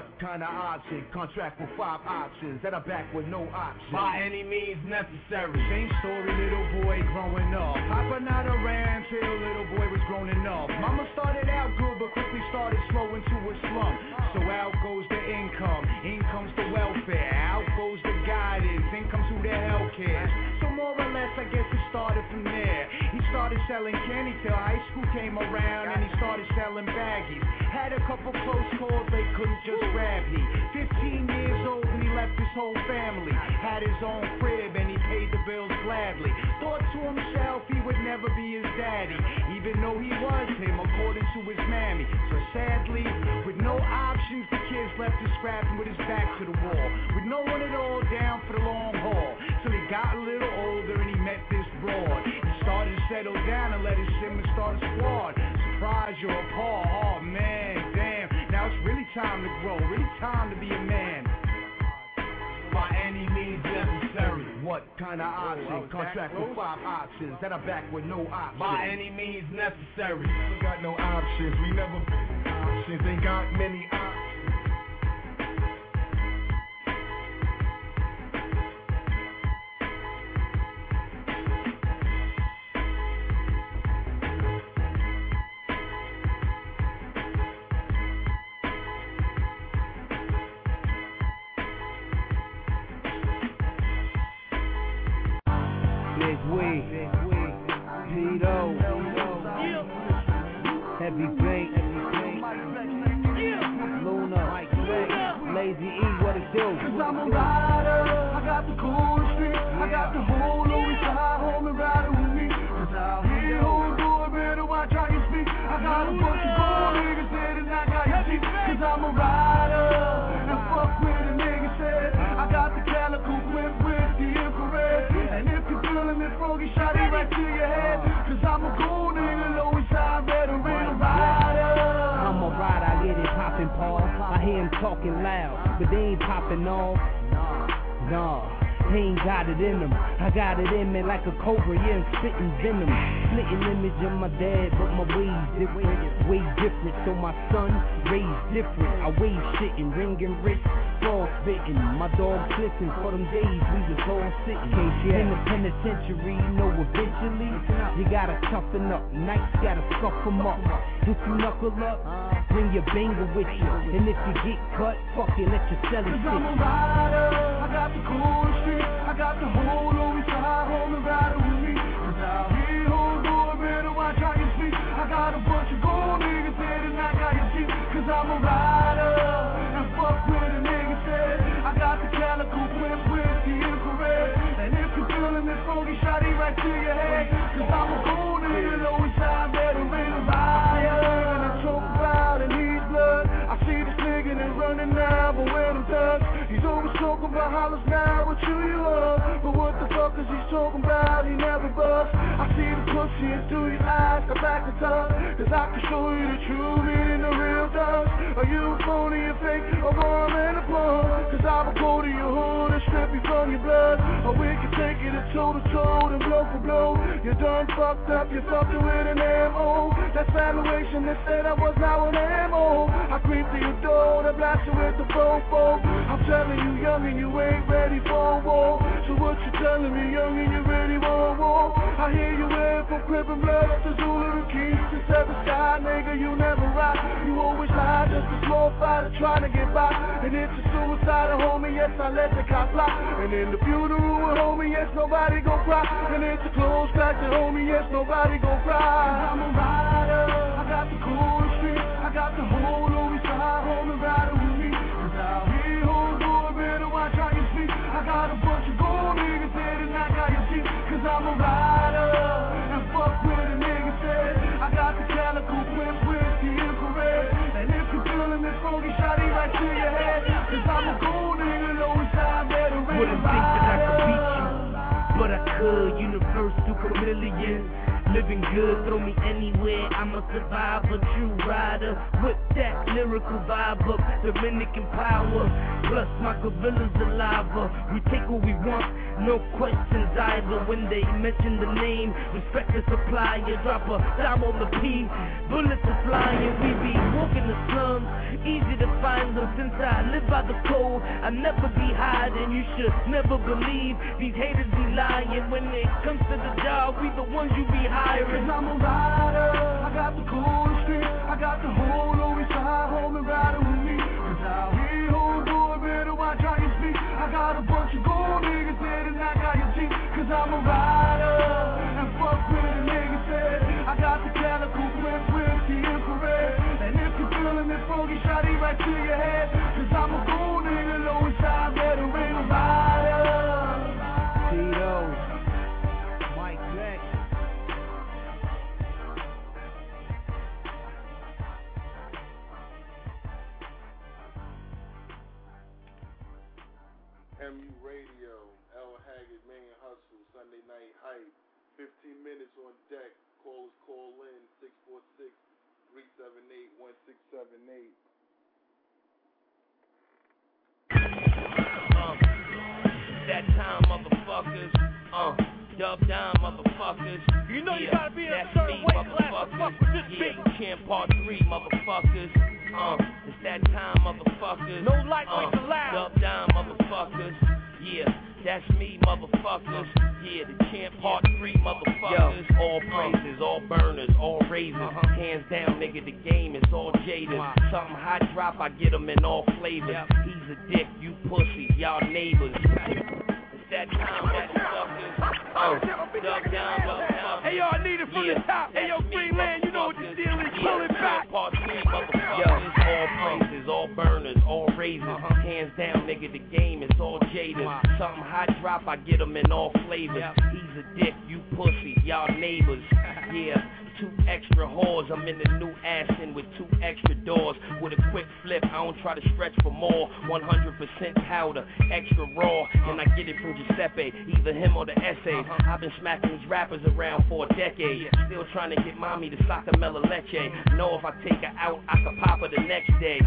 What kind of option? Contract with five options that are back with no options. By any means necessary. Same story, little boy growing up. Papa not around till little boy was grown enough. Mama started out good, but quickly started slow into a slump. So out goes the income, in comes the welfare, out goes the guidance, in comes who the hell cares. So more or less, I guess started selling candy till high school came around, and he started selling baggies. Had a couple close calls, they couldn't just grab me. 15 years old and he left his whole family. Had his own crib and he paid the bills gladly. Thought to himself he would never be his daddy, even though he was him according to his mammy. So sadly, with no options, the kids left to scrap scrapping with his back to the wall. With no one at all down for the long haul. Till he got a little down and let start a squad. Surprise, you're. Oh man, damn. Now it's really time to grow, really time to be a man. By any means necessary. What kind of option? Contract with five options that are back with no options. By any means necessary. We got no options. We never been options. Ain't got many options. Big Wee, Tito, Heavy Bank, Luna, Lazy E, what it do? Cause I'm a but they ain't popping off. Nah, he ain't got it in him. I got it in me like a cobra, yeah, I'm spitting venom. Splitting image of my dad, but my ways different, way different. So my son raised different. I wave shitting, ringing wrist, spitting. My dog listen for them days we was all sitting. In the penitentiary, you know eventually you gotta toughen up. Nights gotta scuff 'em up. If you knuckle up, bring your banger with you. And if you get cut, fuck it, let your celly Cause I'm a rider, I got the cool street, I got the whole Louis side home and riding with me. Cause out here, who's doing better, watch how you speak. I got a bunch of gold niggas and I got you cheap. Cause I'm a rider, always hollers now, what you you up? But what the fuck is he talking about? He never bust. I see the pussy and through your eyes, come back and talk. Cause I can show you the true meaning of real thugs. Are you a phony, a fake, a bomb and a plum? Cause I will go to your hood and strip you from your blood. Or we can take it a toe to toe and blow for blow. You done fucked up, you fucked with an MO. That's valuation, they said I was now an MO. I creep to your door, to blast you with the fofo. I'm telling you, young and you ain't ready for war. So what you telling me, young and you ready for war? I hear you went from Crip and Blood up to Zulu to Keys to Seven Sky, nigga, you never rock. You always lie, just a small fighter trying to get by. And it's a suicide, homie, yes, I let the cop fly. And in the funeral, homie, yes, nobody gon' cry. And it's a close back to homie, yes, nobody gon' cry. I'm a rider, I got the cool Cause I'm a gold nigga, Louis side, veteran Wouldn't think that I could beat you, but I could. Universal chameleon, living good, throw me anywhere, I'm a survivor, true rider. Whip that lyrical vibe up, Dominican power. Plus my gorillas alive. We take what we want, no questions either. When they mention the name, respect the supplier, drop a dime on the P. Bullets are flying, we be walking the slums. Easy to find them since I live by the code. I never be hiding, you should never believe these haters be lying. When it comes to the job, we the ones you be hiring. Cause I'm a rider, I got the coolest street, I got the whole always side home and riding with me. Cause out here, who do it better watch how you speak. I got a bunch of gold niggas there and I got your team. Cause I'm a rider, and fuck with a nigga said. I got the calico whip with the infrared. And if you're feeling it funky, shot it right to your head. Cause I'm a gold Sunday Night Hype. 15 minutes on deck. Callers call in 646 378 1678. Uh, that time, motherfuckers. Uh, dub down, motherfuckers. You know you gotta be in a certain me, weight class to motherfuckers. fuck with this yeah, bitch. Champ Part 3, motherfuckers. Uh, it's that time, motherfuckers. No lightweights uh, allowed. Dub down, motherfuckers. Yeah, that's me, motherfuckers. Yeah, the Champ Part 3, motherfuckers. Uh-huh. all praises, all burners, all raises. Hands down, nigga, the game is all jaded. Something hot drop, I get 'em in all flavors. He's a dick, you pussy, y'all neighbors. It's that time, motherfuckers. Uh, dug down, motherfuckers. Hey, yo, I need it from the top. Hey, yo, Greenland, you know what the deal is. Pull it back. Part three, motherfuckers. All praises, all burners, all raises. Hands down, nigga, the game is all jaded. Something hot drop, I get 'em in all flavors. He's a dick, you pussy, y'all neighbors. Yeah. Two extra whores, I'm in the new Aston with two extra doors. With a quick flip, I don't try to stretch for more. 100% powder, extra raw, and I get it from Giuseppe, either him or the essays. Uh-huh. I've been smacking these rappers around for a decade, still trying to get mommy to sacamela leche. Mm-hmm. Know if I take her out, I could pop her the next day.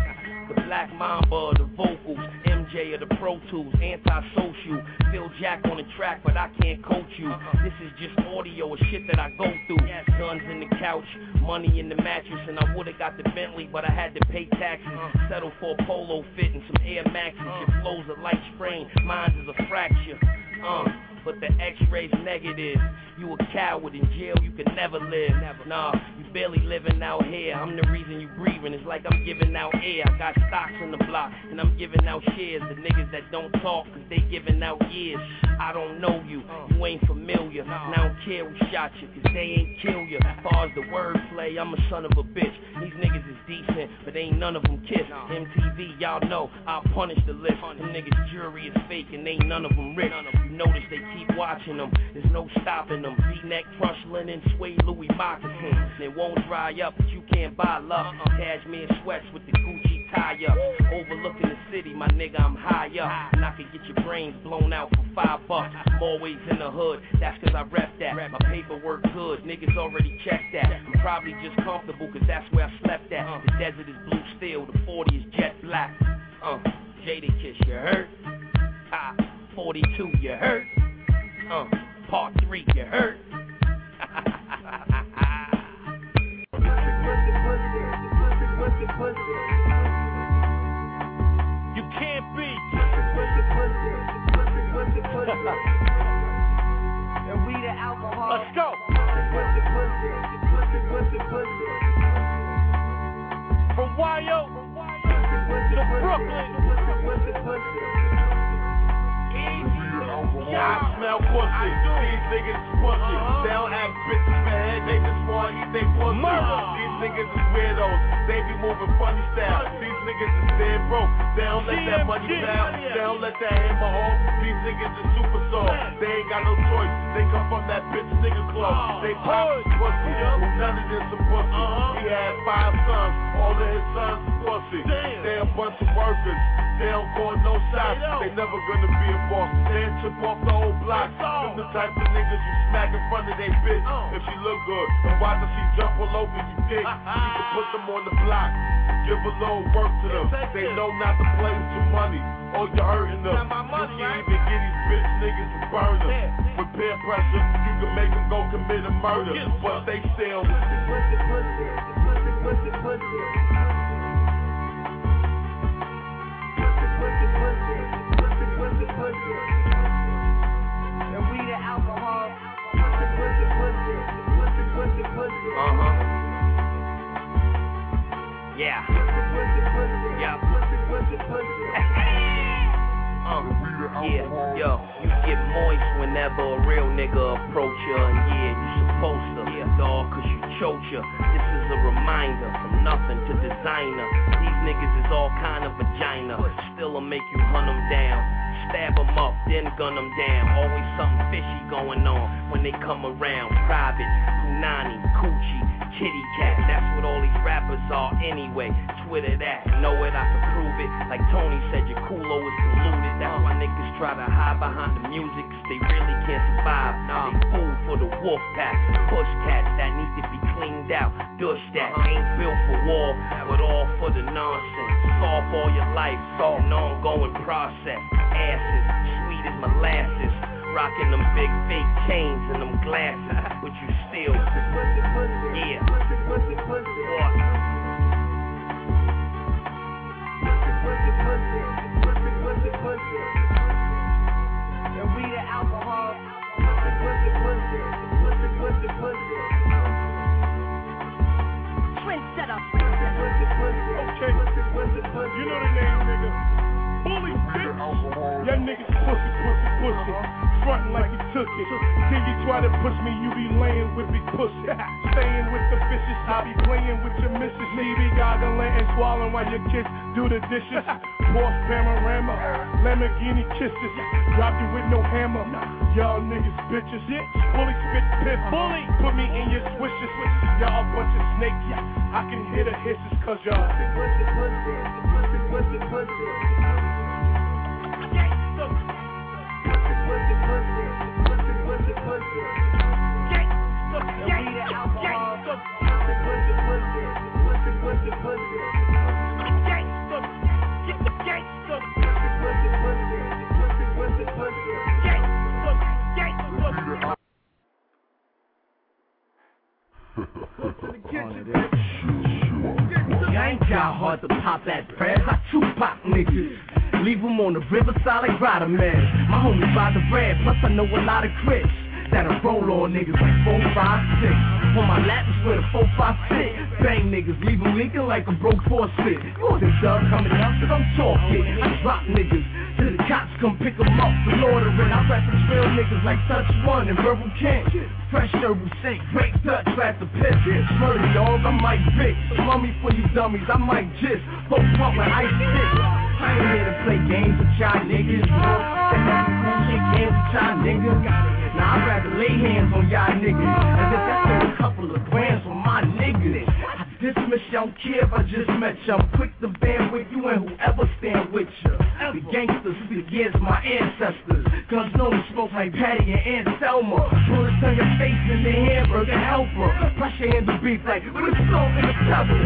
The Black Mamba, the vocals, MJ of the Pro Tools, anti-social. Phil Jack on the track, but I can't coach you. This is just audio of shit that I go through. Guns in the couch, money in the mattress, and I would've got the Bentley, but I had to pay taxes. Settle for a polo fit and some Air Maxes. Your flow's a light sprain, mine is a fracture. Uh, but the X-ray's negative. You a coward in jail, you can never live. Never. Nah, you barely living out here. I'm the reason you breathing. It's like I'm giving out air. I got stocks in the block, and I'm giving out shares. The niggas that don't talk, cause they giving out years. I don't know you, you ain't familiar. And I don't care who shot you, cause they ain't kill you. As far as the wordplay, I'm a son of a bitch. These niggas is decent, but ain't none of them kiss. MTV, y'all know, I'll punish the list. Them niggas jury is fake, and ain't none of them rich. Notice they keep watching them, there's no stopping them. V-neck, crush linen, suede Louis moccasins. They won't dry up, but you can't buy love. Cashmere sweats with the Gucci tie up. Overlooking the city, my nigga, I'm high up. And I can get your brains blown out for five bucks. I'm always in the hood, that's cause I rep that. My paperwork good, niggas already checked that. I'm probably just comfortable cause that's where I slept at. The desert is blue steel, the 40 is jet black. Uh, Jada Kiss, you hurt? Ah, 42, you hurt? Uh, part 3, you hurt? You can't be. And we the alcohol. Let's go. From YO to Brooklyn. Yeah, I smell pussy. These niggas is pussy. They don't have bitches for head, they just want to eat they pussy. These niggas is weirdos. They be moving funny style. These niggas is dead broke. They don't let that money down. They don't let that hammer home. These niggas is super soft. They ain't got no choice. They come from that bitch nigga club. They pop pussy. Who none of this a pussy. He had five sons. All of his sons is pussy. They a bunch of workers. They don't call no shots. They never gonna be a boss. They ain't chip off the whole block. Them the type of niggas you smack in front of they bitch if she look good. And why does she jump all over you dick? You can put them on the block. Give a little work to them. They know not to play with your money. Oh, you're hurting them. You can't even get these bitch niggas to burn them. With peer pressure, you can make them go commit a murder. But they still. Pussy, pussy, pussy, pussy, pussy. Pussy, Uh-huh. Yeah. Yeah. Uh, yeah, yo, you get moist whenever a real nigga approach and yeah, you supposed to, yeah, dog, cause you chose ya. This is a reminder, from nothing to designer. These niggas is all kind of vagina, still'll make you hunt them down. Stab them up, then gun them down. Always something fishy going on when they come around. Private, Punani, Coochie, Kitty Cat. That's what all these rappers are anyway. Twitter that, know it, I can prove it. Like Tony said, your culo is polluted. That's why niggas try to hide behind the music, cause they really can't survive. Nah, they food for the wolf pack. Push cats that need to be cleaned out. Dush that ain't built for war, but all for the nonsense. Solve all your life, solve an ongoing process. Asses, sweet as molasses. Rocking them big fake chains and them glasses, but you still, yeah. Y'all niggas pussy, pussy, pussy. Frontin' like you took it. Till you try to push me, you be laying with big pussy. Staying with the fishes, I be playing with your missus. Me be goggling and swallowing while your kids do the dishes. Porsche panorama, Lamborghini kisses. Drop you with no hammer. Y'all niggas bitches. Bully spit piss. Bully. Put me in your swishes. Y'all a bunch of snakes. I can hear the hisses cause y'all. Pussy, pussy, pussy, pussy, pussy. Pussy, got hard to pop that press. I Tupac niggas. Leave 'em on the riverside like Rider Man. My homies buy the bread, plus I know a lot of crits. That'll roll on niggas like 4, 5, 6. On my lap is where the 4, 5, 6. Bang niggas, leave 'em leaking like a broke faucet. You wasn't done coming up, cause I'm talking. I drop niggas. Till the cops come pick pick 'em up for loitering. I with real niggas like Touch One and Verbal Kent. Fresh herbal shake, break Dutch, rap the piss. Murder dog, I might pick. Mummy for you dummies, I might just. Poke pump like ice stick. I ain't here to play games with y'all niggas. Niggas. Now I'd rather lay hands on y'all niggas. As if that's a couple of grams for my niggas. I dismiss you, don't care if I just met you. I'm quick to band with you and whoever stand with you. The gangsters speak against my ancestors. Guns known to smoke like Patty and Aunt Selma. Bullets on your face and the hamburger helper. Pressure handle beef like with a salt and a pepper.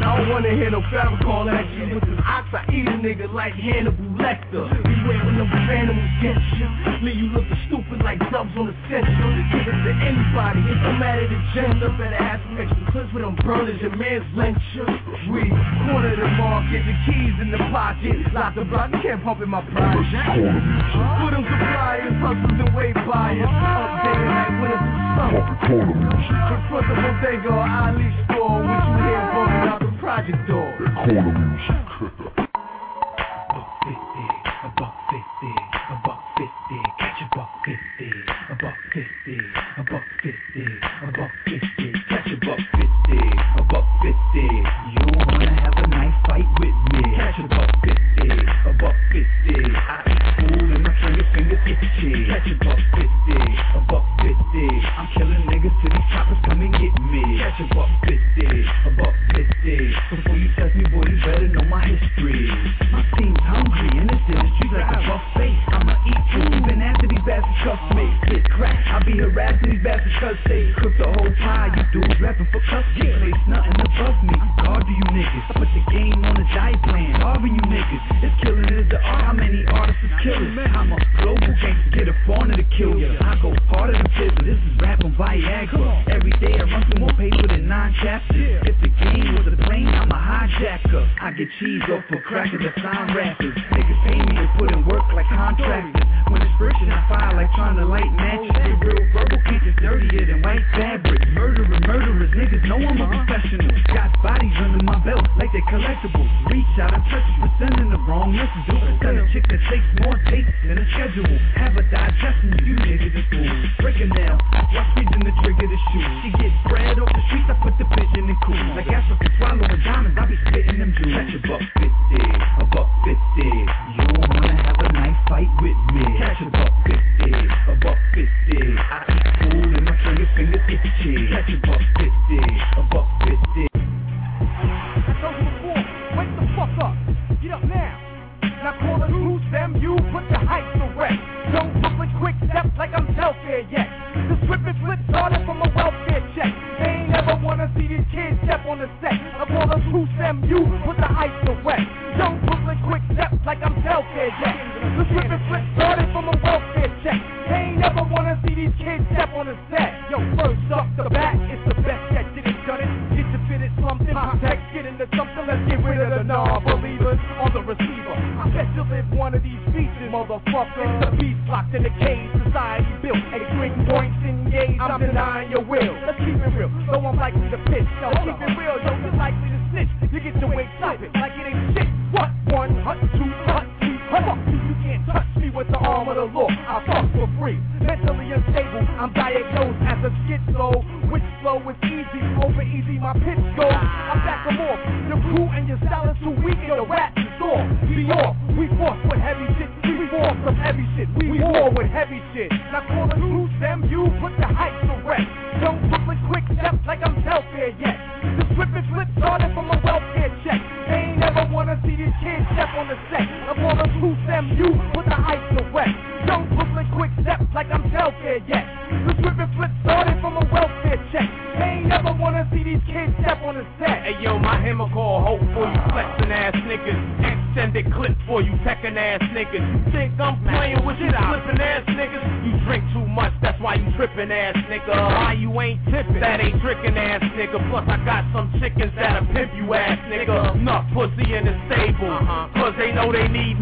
Now I don't wanna hear no Farrakhan at you with this ox. I eat a nigga like Hannibal Lecter. Beware when those animals get you. Leave you looking stupid like dubs on the central. Give it to anybody. It don't matter the gender. Better have some extra clips with them burners and man's lenture. We corner the market, the keys in the pocket. Lock the block, you can't pump in my project. Put them suppliers, hustlers and way buyers. Updated like winners of the summer. In front of Bodega or Ali store, what you hear bumping out the project door. Corner music.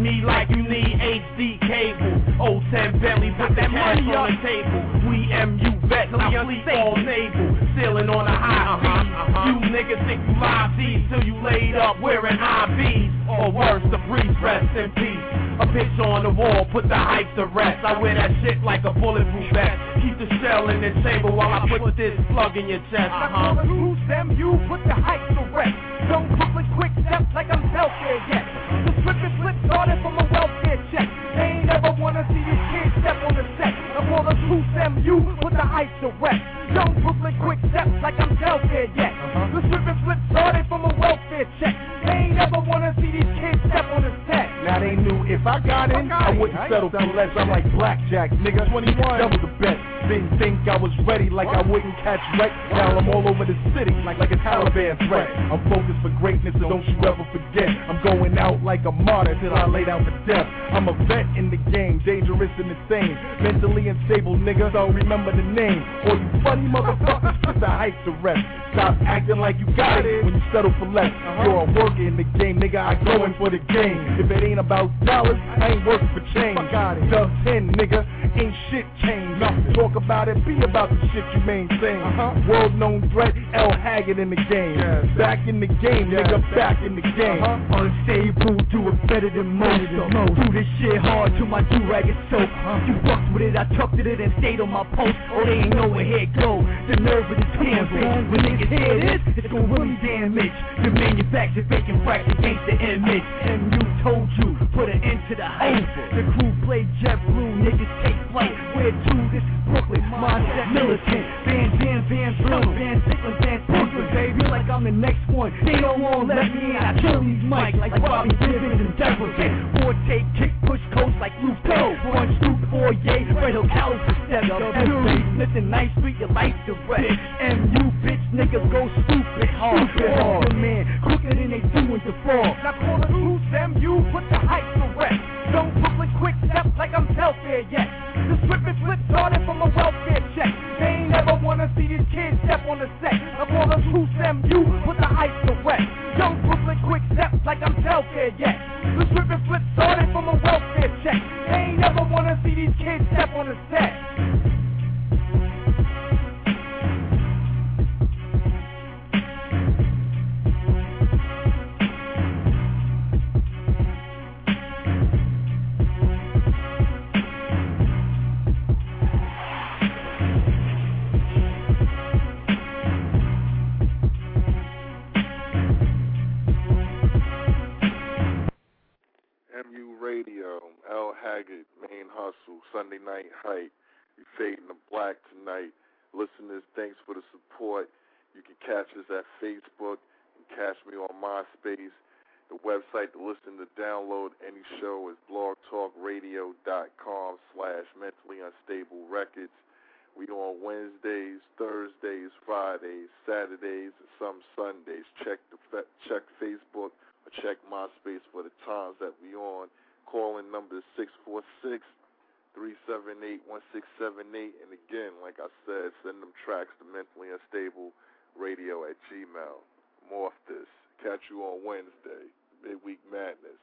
Need like you need HD cable. 010 Bentley, put that money on the table. We MU vet, now fleet all naval. Sailing on a high speed. You niggas think you live these till you laid up wearing IVs. Or worse, the breeze, rest in peace. A picture on the wall, put the hype to rest. I wear that shit like a bulletproof vest. Keep the shell in the chamber while I put this plug in your chest. Uh-huh. who's them, you put the hype to rest. Don't with quick steps like I'm welfare yet. Started from a welfare check. They ain't never wanna see these kids step on the set. I call it who's them, you put the hype to rest. Don't look with quick steps like I'm welfare yet. Uh-huh. The flip and flip started from a welfare check. They ain't never wanna see these kids step on the set. Now they knew if I got in, I wouldn't settle for less. I'm like blackjack, nigga. 21, that was the bet. Didn't think I was ready, like I wouldn't catch wreck. Now I'm all over the city, like like a Taliban threat. I'm focused for greatness, so don't you ever forget. I'm going out like a martyr till I lay down for death. I'm a vet in the game, dangerous and insane. Mentally unstable, nigga, so remember the name. All you funny motherfuckers, put the hype to rest. Stop acting like you got it when you settle for less. You're a worker in the game, nigga. I go in for the game. If it ain't about dollars, I ain't working for change. Dub 10, nigga, ain't shit changed. Talk about it, be about the shit you maintain. World known threat, L Haggard in the game. Back in the game, nigga, back in the game. Unstable, do it better than most. Do this shit hard till my do-rag is soaked. You fucked with it, I tucked it and stayed on my post. Oh, they ain't know where it go. The nerve of this campaign. When niggas hear this, it's gonna really damage. The manufacturer faking fraction against the image. And you told you, put an end to the hype. The crew play JetBlue, niggas take flight. Where to? This is Brooklyn, mindset militant. Van Dam, Van Bruin, Van Sickler, Van baby. Like I'm the next one. They don't want let me in. I kill these mics like Bobby Gibbons and Deverson. Forte, kick, push, coast like Luke Punch, through foyer, right Hill step. MJ Smith and Ninth Street, your life direct. MU bitch niggas go stupid hard. Hard. man, quicker than they doing the fall. Now call it loose MU, put the hype to rest. Don't Brooklyn quick step like I'm welfare yet. The strip and flip started from a welfare check. Wanna see these kids step on the set. Now call it loose you put the ice to rest. Young Brooklyn quick steps like I'm welfare yet. The strip and flip started from a welfare check. They ain't never wanna see these kids step on the set. MU Radio, L Haggard, Main Hustle, Sunday Night Hype. We fading the black tonight. Listeners, thanks for the support. You can catch us at Facebook and catch me on MySpace. The website to listen to download any show is blogtalkradio.com slash mentally unstable records. We on Wednesdays, Thursdays, Fridays, Saturdays, and some Sundays. Check the check Facebook check MySpace for the times that we on. Calling number is 646 378 1678. And again, like I said, send them tracks to mentally unstable radio at gmail. Morph this. Catch you on Wednesday. Midweek Madness.